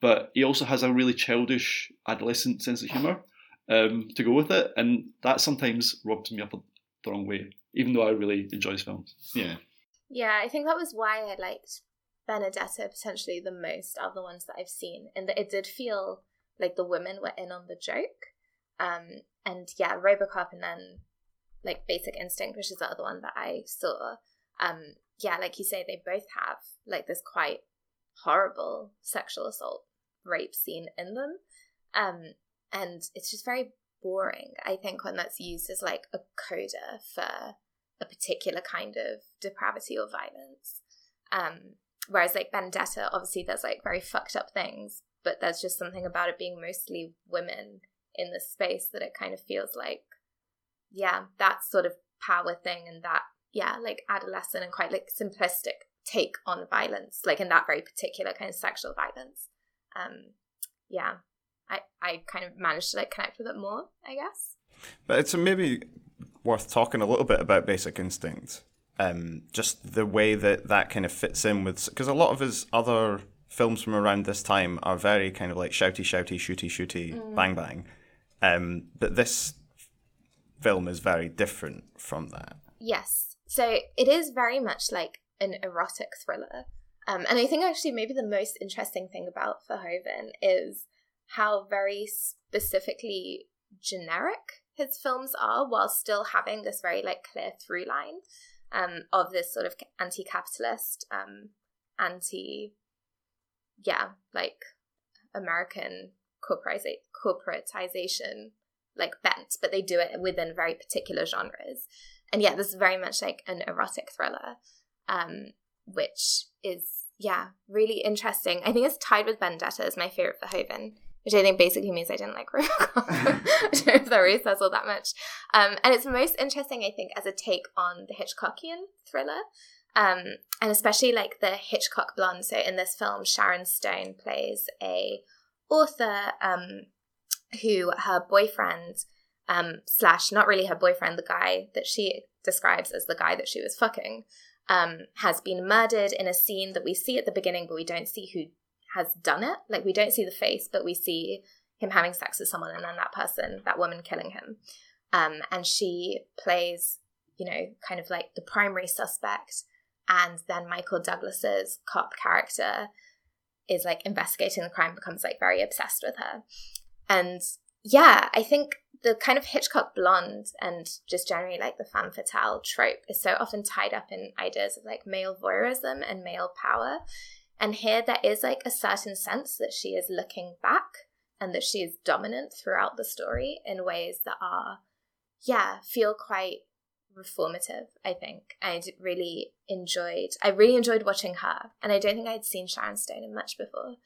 S2: But he also has a really childish adolescent sense of humour um, to go with it, and that sometimes rubs me up the wrong way. Even though I really enjoy his films.
S4: yeah.
S3: Yeah, I think that was why I liked Benedetta potentially the most of the ones that I've seen, and that it did feel like the women were in on the joke. Um, and yeah, Robocop, and then like Basic Instinct, which is the other one that I saw. Um, yeah, like you say, they both have like this quite horrible sexual assault rape scene in them. Um, and it's just very boring, I think, when that's used as like a coda for a particular kind of depravity or violence. Um, whereas like Benedetta, obviously there's like very fucked up things, but there's just something about it being mostly women in this space that it kind of feels like, yeah, that sort of power thing and that, yeah, like adolescent and quite like simplistic take on violence, like in that very particular kind of sexual violence. Um, yeah, I, I kind of managed to like connect with it more, I guess.
S1: But it's maybe worth talking a little bit about Basic Instinct. Um, just the way that that kind of fits in with because a lot of his other films from around this time are very kind of like shouty, shouty, shooty, shooty, mm. bang, bang. Um, but this film is very different from that.
S3: Yes. So it is very much like an erotic thriller. Um, and I think actually maybe the most interesting thing about Verhoeven is how very specifically generic his films are while still having this very like clear through line um, of this sort of anti-capitalist um, anti yeah like american corporatization like bent but they do it within very particular genres and yeah this is very much like an erotic thriller um, which is yeah really interesting i think it's tied with Benedetta as my favorite Verhoeven which I think basically means I didn't like Robocop. I don't know if that really says all that much. Um, and it's most interesting, I think, as a take on the Hitchcockian thriller. Um, and especially like the Hitchcock blonde. So in this film, Sharon Stone plays a author um, who her boyfriend um, slash not really her boyfriend, the guy that she describes as the guy that she was fucking, um, has been murdered in a scene that we see at the beginning, but we don't see who has done it. Like we don't see the face, but we see him having sex with someone and then that person, that woman killing him. Um, and she plays, you know, kind of like the primary suspect. And then Michael Douglas's cop character is like investigating the crime, becomes like very obsessed with her. And yeah, I think the kind of Hitchcock blonde and just generally like the femme fatale trope is so often tied up in ideas of like male voyeurism and male power. And here there is like a certain sense that she is looking back and that she is dominant throughout the story in ways that are, yeah, feel quite reformative, I think. I really enjoyed I really enjoyed watching her. And I don't think I'd seen Sharon Stone in much before.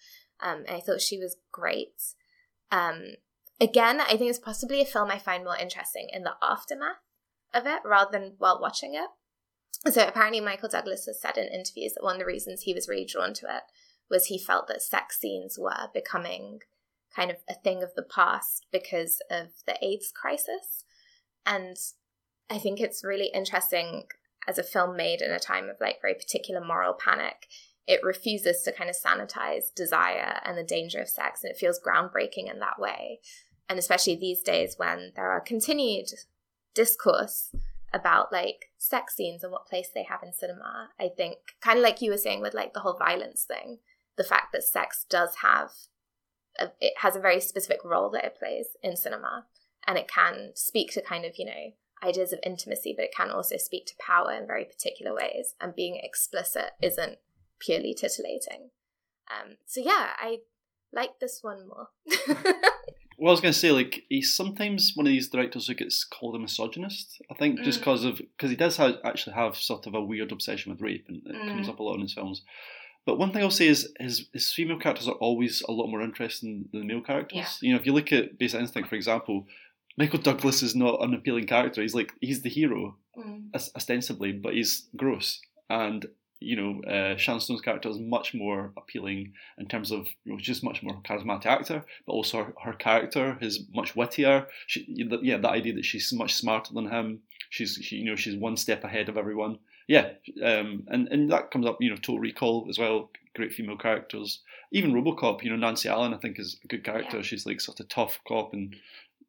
S3: Um, and I thought she was great. Um, again, I think it's possibly a film I find more interesting in the aftermath of it rather than while watching it. So apparently, Michael Douglas has said in interviews that one of the reasons he was really drawn to it was he felt that sex scenes were becoming kind of a thing of the past because of the AIDS crisis. And I think it's really interesting as a film made in a time of like very particular moral panic. It refuses to kind of sanitize desire and the danger of sex, and it feels groundbreaking in that way. And especially these days when there are continued discourse about like sex scenes and what place they have in cinema. I think kind of like you were saying with like the whole violence thing, the fact that sex does have a, it has a very specific role that it plays in cinema and it can speak to kind of, you know, ideas of intimacy, but it can also speak to power in very particular ways and being explicit isn't purely titillating. Um, so yeah, I like this one more.
S2: Well, I was going to say, like, he's sometimes one of these directors who gets called a misogynist. I think just because mm. of because he does have, actually have sort of a weird obsession with rape, and it mm. comes up a lot in his films. But one thing I'll say is his his female characters are always a lot more interesting than the male characters. Yeah. You know, if you look at Basic Instinct, for example, Michael Douglas is not an appealing character. He's like he's the hero, mm. ostensibly, but he's gross. And you know, uh, Sharon Stone's character is much more appealing in terms of you know, just much more charismatic actor, but also her, her character is much wittier. She, yeah, that idea that she's much smarter than him. She's, she, you know, she's one step ahead of everyone. Yeah, um, and and that comes up, you know, Total Recall as well. Great female characters. Even RoboCop, you know, Nancy Allen, I think is a good character. She's like sort of tough cop and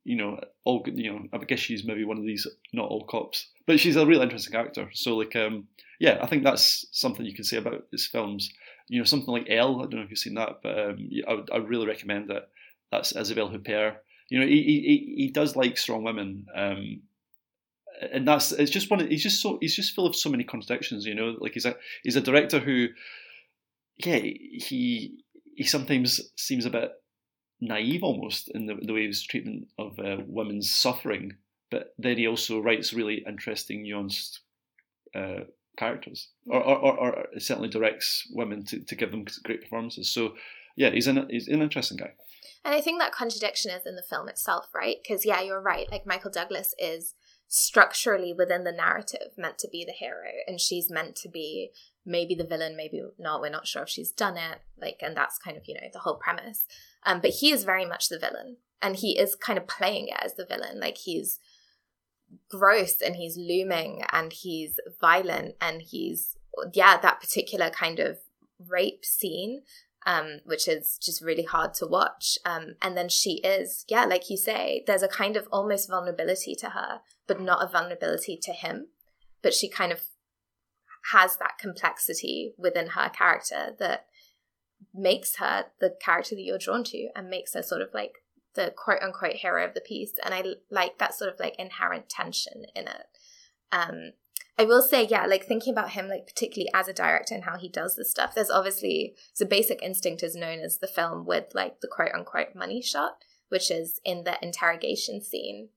S2: you know, all you know, I guess she's maybe one of these not all cops, but she's a real interesting character. So like, um, yeah, I think that's something you can say about his films. You know, something like Elle. I don't know if you've seen that, but um, I would I really recommend that. That's Isabelle Huppert. You know, he he, he does like strong women. Um, and that's it's just one. He's just so he's just full of so many contradictions. You know, like he's a he's a director who, yeah, he he sometimes seems a bit naive almost in the, the way his treatment of uh, women's suffering, but then he also writes really interesting, nuanced uh, characters, or, or, or, certainly directs women to, to give them great performances. So, yeah, he's an he's an interesting guy.
S3: And I think that contradiction is in the film itself, right? Because yeah, you're right. Like Michael Douglas is structurally within the narrative meant to be the hero, and she's meant to be maybe the villain, maybe not. We're not sure if she's done it. Like, and that's kind of you know the whole premise. Um, but he is very much the villain, and he is kind of playing it as the villain. Like he's gross and he's looming and he's violent and he's yeah that particular kind of rape scene um, which is just really hard to watch. Um, and then she is, yeah, like you say, there's a kind of almost vulnerability to her, but not a vulnerability to him. But she kind of has that complexity within her character that makes her the character that you're drawn to and makes her sort of like the quote unquote hero of the piece. And I like that sort of like inherent tension in it. Um, I will say, yeah, like thinking about him, like particularly as a director and how he does this stuff, there's obviously so basic instinct is known as the film with like the quote unquote money shot, which is in the interrogation scene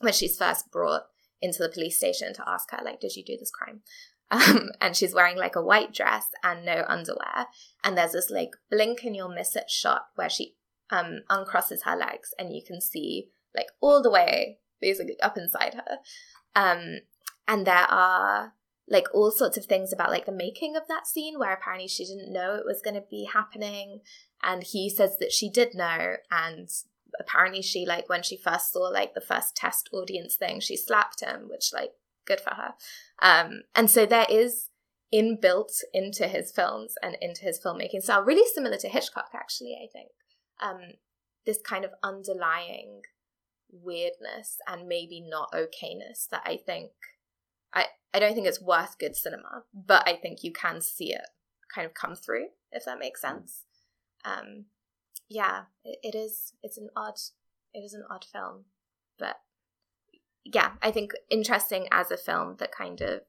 S3: when she's first brought into the police station to ask her, like, did you do this crime? Um, and she's wearing like a white dress and no underwear. And there's this like blink and you'll miss it shot where she um, uncrosses her legs and you can see like all the way basically up inside her. Um, and there are like all sorts of things about like the making of that scene where apparently she didn't know it was going to be happening. And he says that she did know and apparently she like when she first saw like the first test audience thing she slapped him which like good for her. Um and so there is inbuilt into his films and into his filmmaking style really similar to hitchcock actually i think um this kind of underlying weirdness and maybe not okayness that i think I, I don't think it's worth good cinema, but I think you can see it kind of come through, if that makes sense. Um, yeah, it, it is. It's an odd. It is an odd film, but yeah, I think interesting as a film that kind of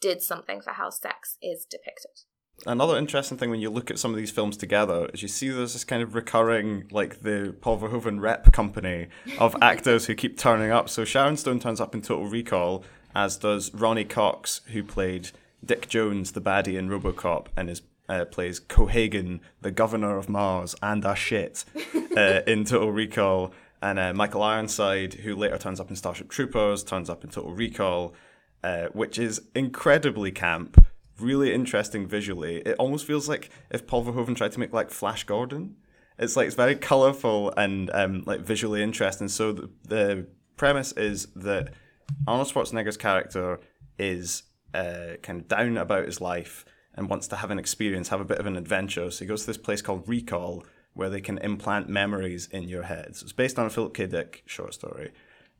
S3: did something for how sex is depicted.
S1: Another interesting thing when you look at some of these films together is you see there's this kind of recurring, like the Paul Verhoeven rep company of actors who keep turning up. So Sharon Stone turns up in Total Recall, as does Ronny Cox, who played Dick Jones, the baddie in RoboCop, and is uh, plays Cohaagen, the governor of Mars, and a shit uh, in Total Recall. And uh, Michael Ironside, who later turns up in Starship Troopers, turns up in Total Recall, uh, which is incredibly camp, really interesting visually. It almost feels like if Paul Verhoeven tried to make like Flash Gordon. It's like it's very colorful and um, like visually interesting. So the, the premise is that Arnold Schwarzenegger's character is uh, kind of down about his life and wants to have an experience, have a bit of an adventure. So he goes to this place called Recall, where they can implant memories in your head. So it's based on a Philip K. Dick short story.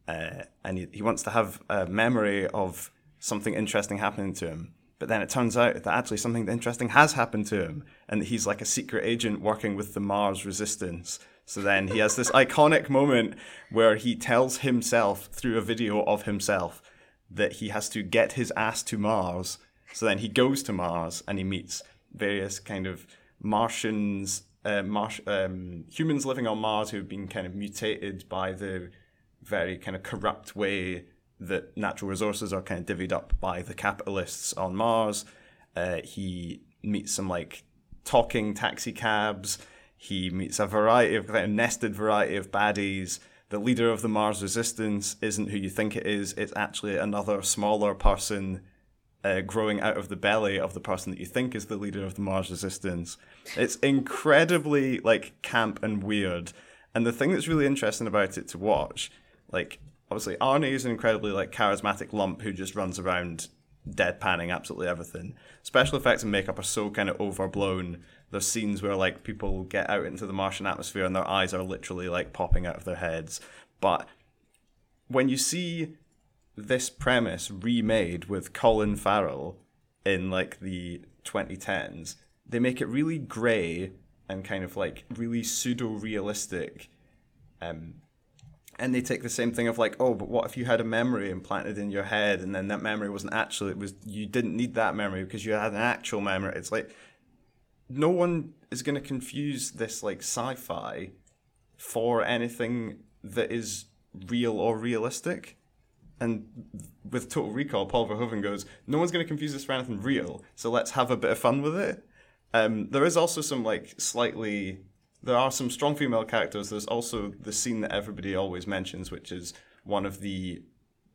S1: Uh, and he, he wants to have a memory of something interesting happening to him. But then it turns out that actually something interesting has happened to him, and that he's like a secret agent working with the Mars Resistance. So then he has this iconic moment where he tells himself through a video of himself that he has to get his ass to Mars. So then he goes to Mars and he meets various kind of Martians, uh, um, humans living on Mars who've been kind of mutated by the very kind of corrupt way that natural resources are kind of divvied up by the capitalists on Mars. Uh, he meets some like talking taxi cabs. He meets a variety of kind of nested variety of baddies. The leader of the Mars Resistance isn't who you think it is. It's actually another smaller person uh, growing out of the belly of the person that you think is the leader of the Mars Resistance. It's incredibly like camp and weird. And the thing that's really interesting about it to watch, like obviously Arnie is an incredibly like charismatic lump who just runs around deadpanning absolutely everything. Special effects and makeup are so kind of overblown there's scenes where like people get out into the Martian atmosphere and their eyes are literally like popping out of their heads. But when you see this premise remade with Colin Farrell in like the 2010s, they make it really grey and kind of like really pseudo realistic. Um, and they take the same thing of like, oh, but what if you had a memory implanted in your head and then that memory wasn't actually, it was, you didn't need that memory because you had an actual memory. It's like, no one is going to confuse this like sci-fi for anything that is real or realistic. And with Total Recall, Paul Verhoeven goes, no one's going to confuse this for anything real, so let's have a bit of fun with it. Um, there is also some like slightly, there are some strong female characters. There's also the scene that everybody always mentions, which is one of the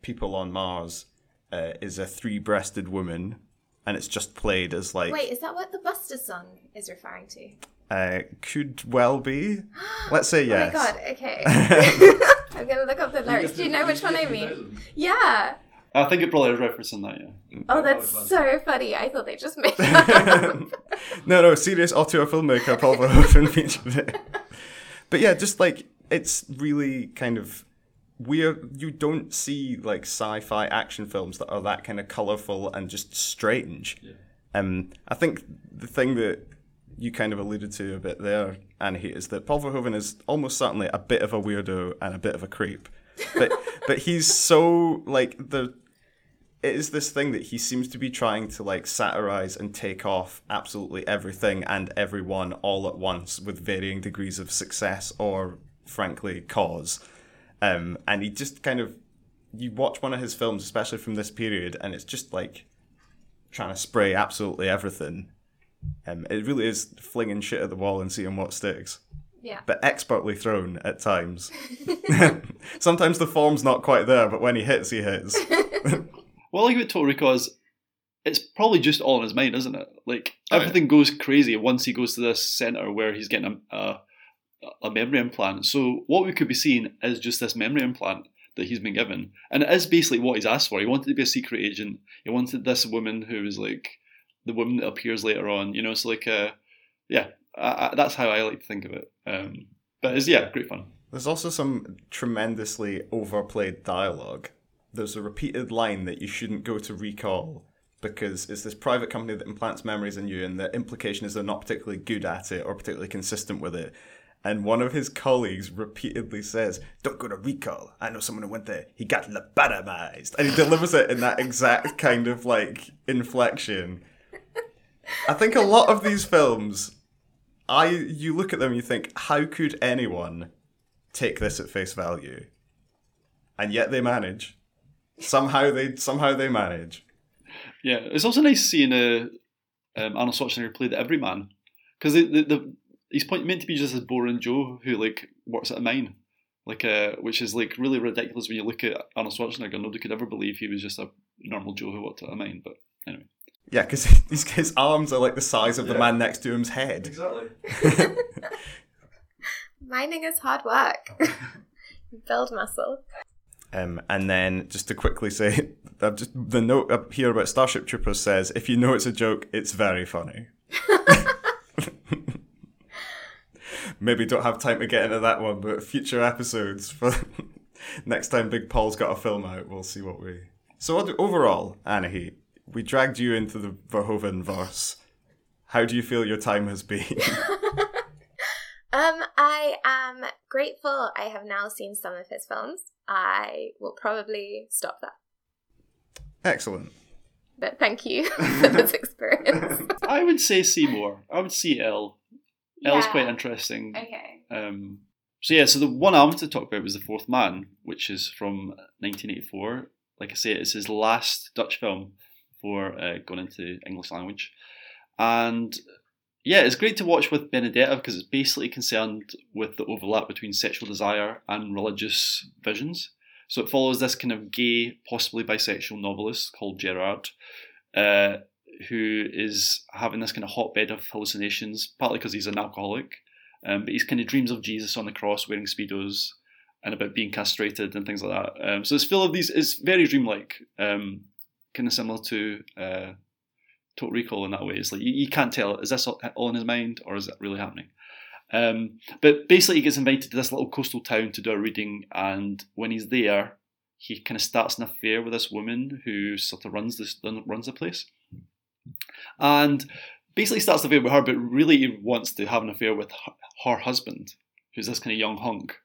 S1: people on Mars uh, is a three-breasted woman and it's just played as like
S3: Wait, is that what the Buster song is referring to?
S1: uh, could well be. Let's say yes.
S3: Oh my god, okay. I'm gonna look up the lyrics. Do you know which one I mean? Yeah.
S2: I think it probably is referencing that, yeah.
S3: Oh, that's so funny. I thought they just made that up.
S1: no, no, serious auteur filmmaker Paul Verhoeven featured it. But yeah, just like it's really kind of weird. You don't see like sci-fi action films that are that kind of colorful and just strange. Um, I think the thing that you kind of alluded to a bit there, Annie, is that Paul Verhoeven is almost certainly a bit of a weirdo and a bit of a creep. But but he's so like the it is this thing that he seems to be trying to like satirize and take off absolutely everything and everyone all at once with varying degrees of success or frankly cause. Um, and he just kind of you watch one of his films especially from this period and it's just like trying to spray absolutely everything. Um, it really is flinging shit at the wall and seeing what sticks
S3: yeah.
S1: but expertly thrown at times sometimes the form's not quite there but when he hits he hits
S2: Well, I like about Total Recall is it's probably just all in his mind, isn't it? Like everything goes crazy once he goes to this center where he's getting a, a a memory implant. So what we could be seeing is just this memory implant that he's been given, and it is basically what he's asked for. He wanted to be a secret agent. He wanted this woman who was like the woman that appears later on. You know, it's like uh, yeah, I, I, that's how I like to think of it. Um, but it's yeah, great fun.
S1: There's also some tremendously overplayed dialogue. There's a repeated line that you shouldn't go to recall because it's this private company that implants memories in you, and the implication is they're not particularly good at it or particularly consistent with it. And one of his colleagues repeatedly says, Don't go to recall. I know someone who went there. He got lobotomized. And he delivers it in that exact kind of like inflection. I think a lot of these films, I you look at them and you think, how could anyone take this at face value? And yet they manage. Somehow they somehow they manage.
S2: Yeah, it's also nice seeing uh, um, Arnold Schwarzenegger play the everyman because the, the, the he's point, meant to be just a boring Joe who like works at a mine, like uh, which is like really ridiculous when you look at Arnold Schwarzenegger. Nobody could ever believe he was just a normal Joe who worked at a mine. But
S1: Yeah, because his, his arms are like the size of the man next to him's head.
S2: exactly.
S3: Mining is hard work. Build muscle.
S1: Um, and then just to quickly say, I've just the note up here about Starship Troopers says, if you know it's a joke, it's very funny. Maybe don't have time to get into that one, but future episodes for next time Big Paul's got a film out, we'll see what we. So what- overall, Anahit, we dragged you into the Verhoeven verse. How do you feel your time has been?
S3: Um, I am grateful I have now seen some of his films. I will probably stop that.
S1: Excellent.
S3: But thank you for this experience.
S2: I would say see more. I would see Elle. Elle is quite interesting.
S3: okay.
S2: Um, so yeah, so the one I wanted to talk about was The Fourth Man, which is from 1984. Like I say, it's his last Dutch film before uh, going into English language, and yeah, it's great to watch with Benedetta because it's basically concerned with the overlap between sexual desire and religious visions. So it follows this kind of gay, possibly bisexual novelist called Gerard, uh, who is having this kind of hotbed of hallucinations, partly because he's an alcoholic, um, but he's kind of dreams of Jesus on the cross wearing speedos and about being castrated and things like that. Um, so it's full of these. It's very dreamlike, um, kind of similar to uh, Total Recall in that way. It's like you, you can't tell is this all in his mind or is it really happening. Um, but basically, he gets invited to this little coastal town to do a reading, and when he's there, he kind of starts an affair with this woman who sort of runs this runs the place, and basically starts an affair with her, but really he wants to have an affair with her, her husband, who's this kind of young hunk,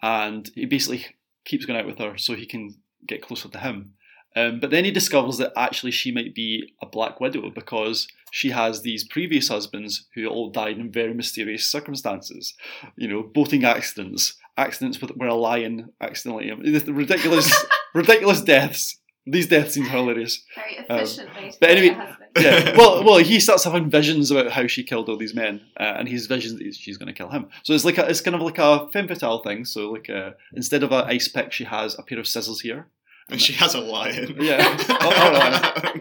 S2: and he basically keeps going out with her so he can get closer to him. Um, but then he discovers that actually she might be a black widow because she has these previous husbands who all died in very mysterious circumstances. You know, boating accidents, accidents with where a lion accidentally, ridiculous, ridiculous deaths. These deaths seem hilarious.
S3: Very
S2: Um,
S3: efficient to
S2: but anyway- Yeah. Well, well, he starts having visions about how she killed all these men, uh, and his visions that she's going to kill him. So it's like a, it's kind of like a femme fatale thing. So like uh instead of an ice pick, she has a pair of scissors here,
S1: And she has a lion.
S2: Yeah. Oh, oh,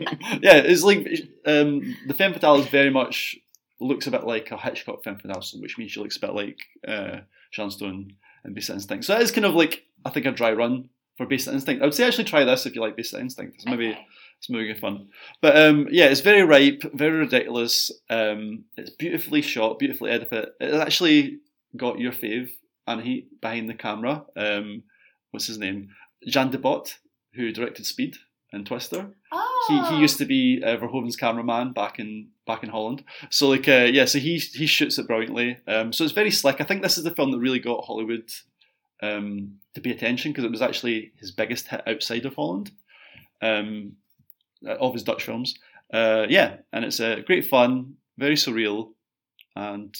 S2: yeah, it's like um, the femme fatale is very much looks a bit like a Hitchcock femme fatale, which means she looks a bit like uh, Sharon Stone and Basic Instinct. So that is kind of like I think a dry run for Basic Instinct. I would say actually try this if you like Basic Instinct. It's maybe
S3: Okay.
S2: it's maybe good fun. But um, yeah, it's very ripe, very ridiculous. Um, it's beautifully shot, beautifully edited. It actually got your fave and he behind the camera. Um, what's his name? Jan de Bont, who directed Speed and Twister.
S3: Oh.
S2: He, he used to be uh, Verhoeven's cameraman back in back in Holland. So like uh, yeah, so he he shoots it brilliantly. Um, so it's very slick. I think this is the film that really got Hollywood um, to pay attention because it was actually his biggest hit outside of Holland, um, uh, of his Dutch films. Uh, yeah, and it's uh, great fun, very surreal, and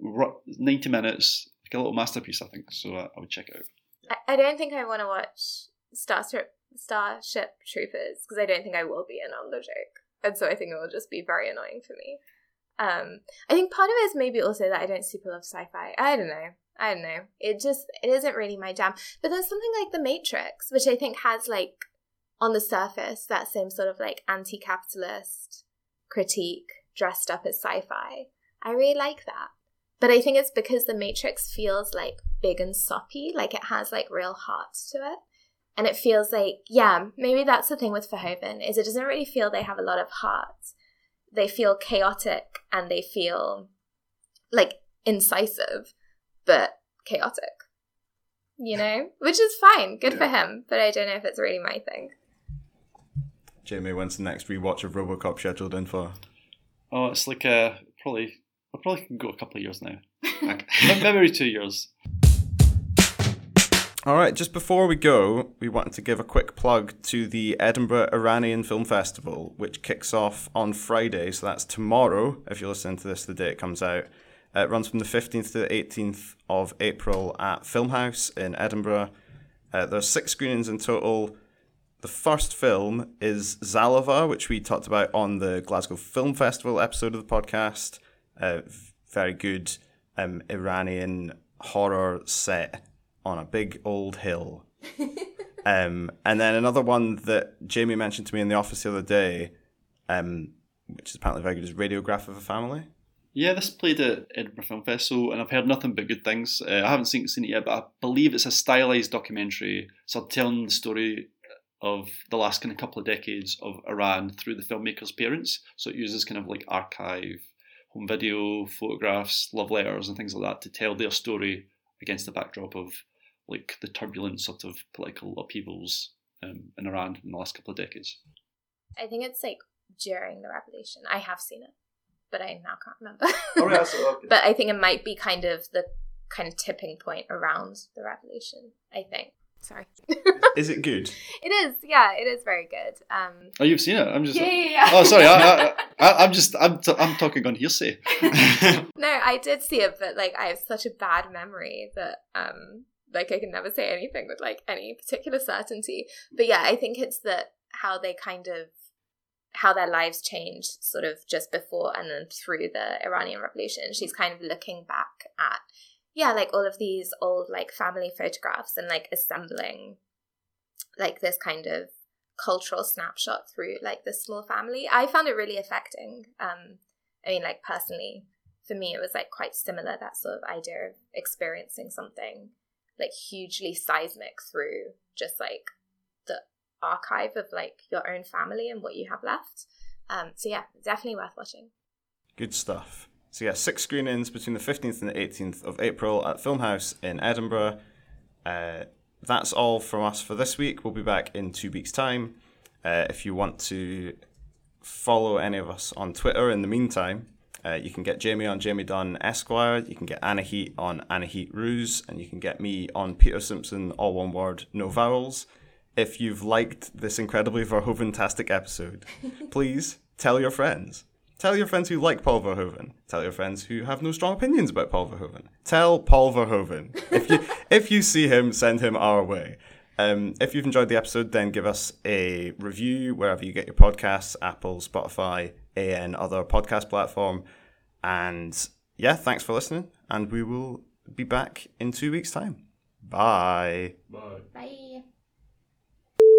S2: ru- ninety minutes, like a little masterpiece, I think. So uh, I would check it out.
S3: I, I don't think I want to watch Starship Starship Troopers because I don't think I will be in on the joke, and so I think it will just be very annoying for me. Um, I think part of it is maybe also that I don't super love sci-fi. I don't know. I don't know. It just it isn't really my jam. But there's something like The Matrix, which I think has like on the surface that same sort of like anti-capitalist critique dressed up as sci-fi. I really like that. But I think it's because The Matrix feels like big and soppy, like it has like real heart to it. And it feels like, yeah, maybe that's the thing with Verhoeven, is it doesn't really feel they have a lot of heart. They feel chaotic and they feel like incisive, but chaotic. You know? Which is fine. Good for him. But I don't know if it's really my thing.
S1: Jamie, when's the next rewatch of Robocop scheduled in for?
S2: Oh, it's like uh, probably I probably can go a couple of years now, maybe two years.
S1: All right, just before we go, we wanted to give a quick plug to the Edinburgh Iranian Film Festival, which kicks off on Friday. So that's tomorrow, if you're listening to this the day it comes out. Uh, it runs from the 15th to the 18th of April at Filmhouse in Edinburgh. Uh, there's six screenings in total. The first film is Zalava, which we talked about on the Glasgow Film Festival episode of the podcast. Uh, very good um, Iranian horror set on a big old hill. um, and then another one that Jamie mentioned to me in the office the other day, um, which is apparently very good, is Radiograph of a Family.
S2: Yeah, this played at Edinburgh Film Festival, and I've heard nothing but good things. Uh, I haven't seen, seen it yet, but I believe it's a stylized documentary, so telling the story of the last kind of couple of decades of Iran through the filmmaker's parents. So it uses kind of like archive, home video, photographs, love letters, and things like that to tell their story against the backdrop of like the turbulent sort of political upheavals um, in Iran in the last couple of decades.
S3: I think it's like during the revolution. I have seen it, but I now can't remember.
S2: Oh,
S3: but I think it might be kind of the kind of tipping point around the revolution. I think. Sorry.
S1: Is it good?
S3: it is. Yeah, it is very good. Um,
S2: Oh, you've seen it? I'm just.
S3: yeah, yeah, yeah.
S2: Oh, sorry. I, I, I, I'm just. I'm. T- I'm talking on hearsay.
S3: no, I did see it, but like I have such a bad memory that um like I can never say anything with like any particular certainty. But yeah, I think it's that how they kind of how their lives changed sort of just before and then through the Iranian revolution. She's kind of looking back at yeah, like all of these old like family photographs and like assembling like this kind of cultural snapshot through like this small family. I found it really affecting. Um I mean like personally for me it was like quite similar that sort of idea of experiencing something like hugely seismic through just like the archive of like your own family and what you have left um so yeah definitely worth watching
S1: Good stuff. So yeah, six screenings between the 15th and the 18th of April at Filmhouse in Edinburgh. Uh, that's all from us for this week. We'll be back in two weeks' time. Uh, if you want to follow any of us on Twitter in the meantime, uh, you can get Jamie on Jamie Dunn Esquire, you can get Anahit on Anahit Rooz, and you can get me on Peter Simpson, all one word, no vowels. If you've liked this incredibly Verhoeven-tastic episode, please tell your friends. Tell your friends who like Paul Verhoeven. Tell your friends who have no strong opinions about Paul Verhoeven. Tell Paul Verhoeven. If you if you see him, send him our way. Um, if you've enjoyed the episode, then give us a review wherever you get your podcasts Apple, Spotify, AN, other podcast platform. And yeah, thanks for listening. And we will be back in two weeks' time. Bye.
S2: Bye.
S3: bye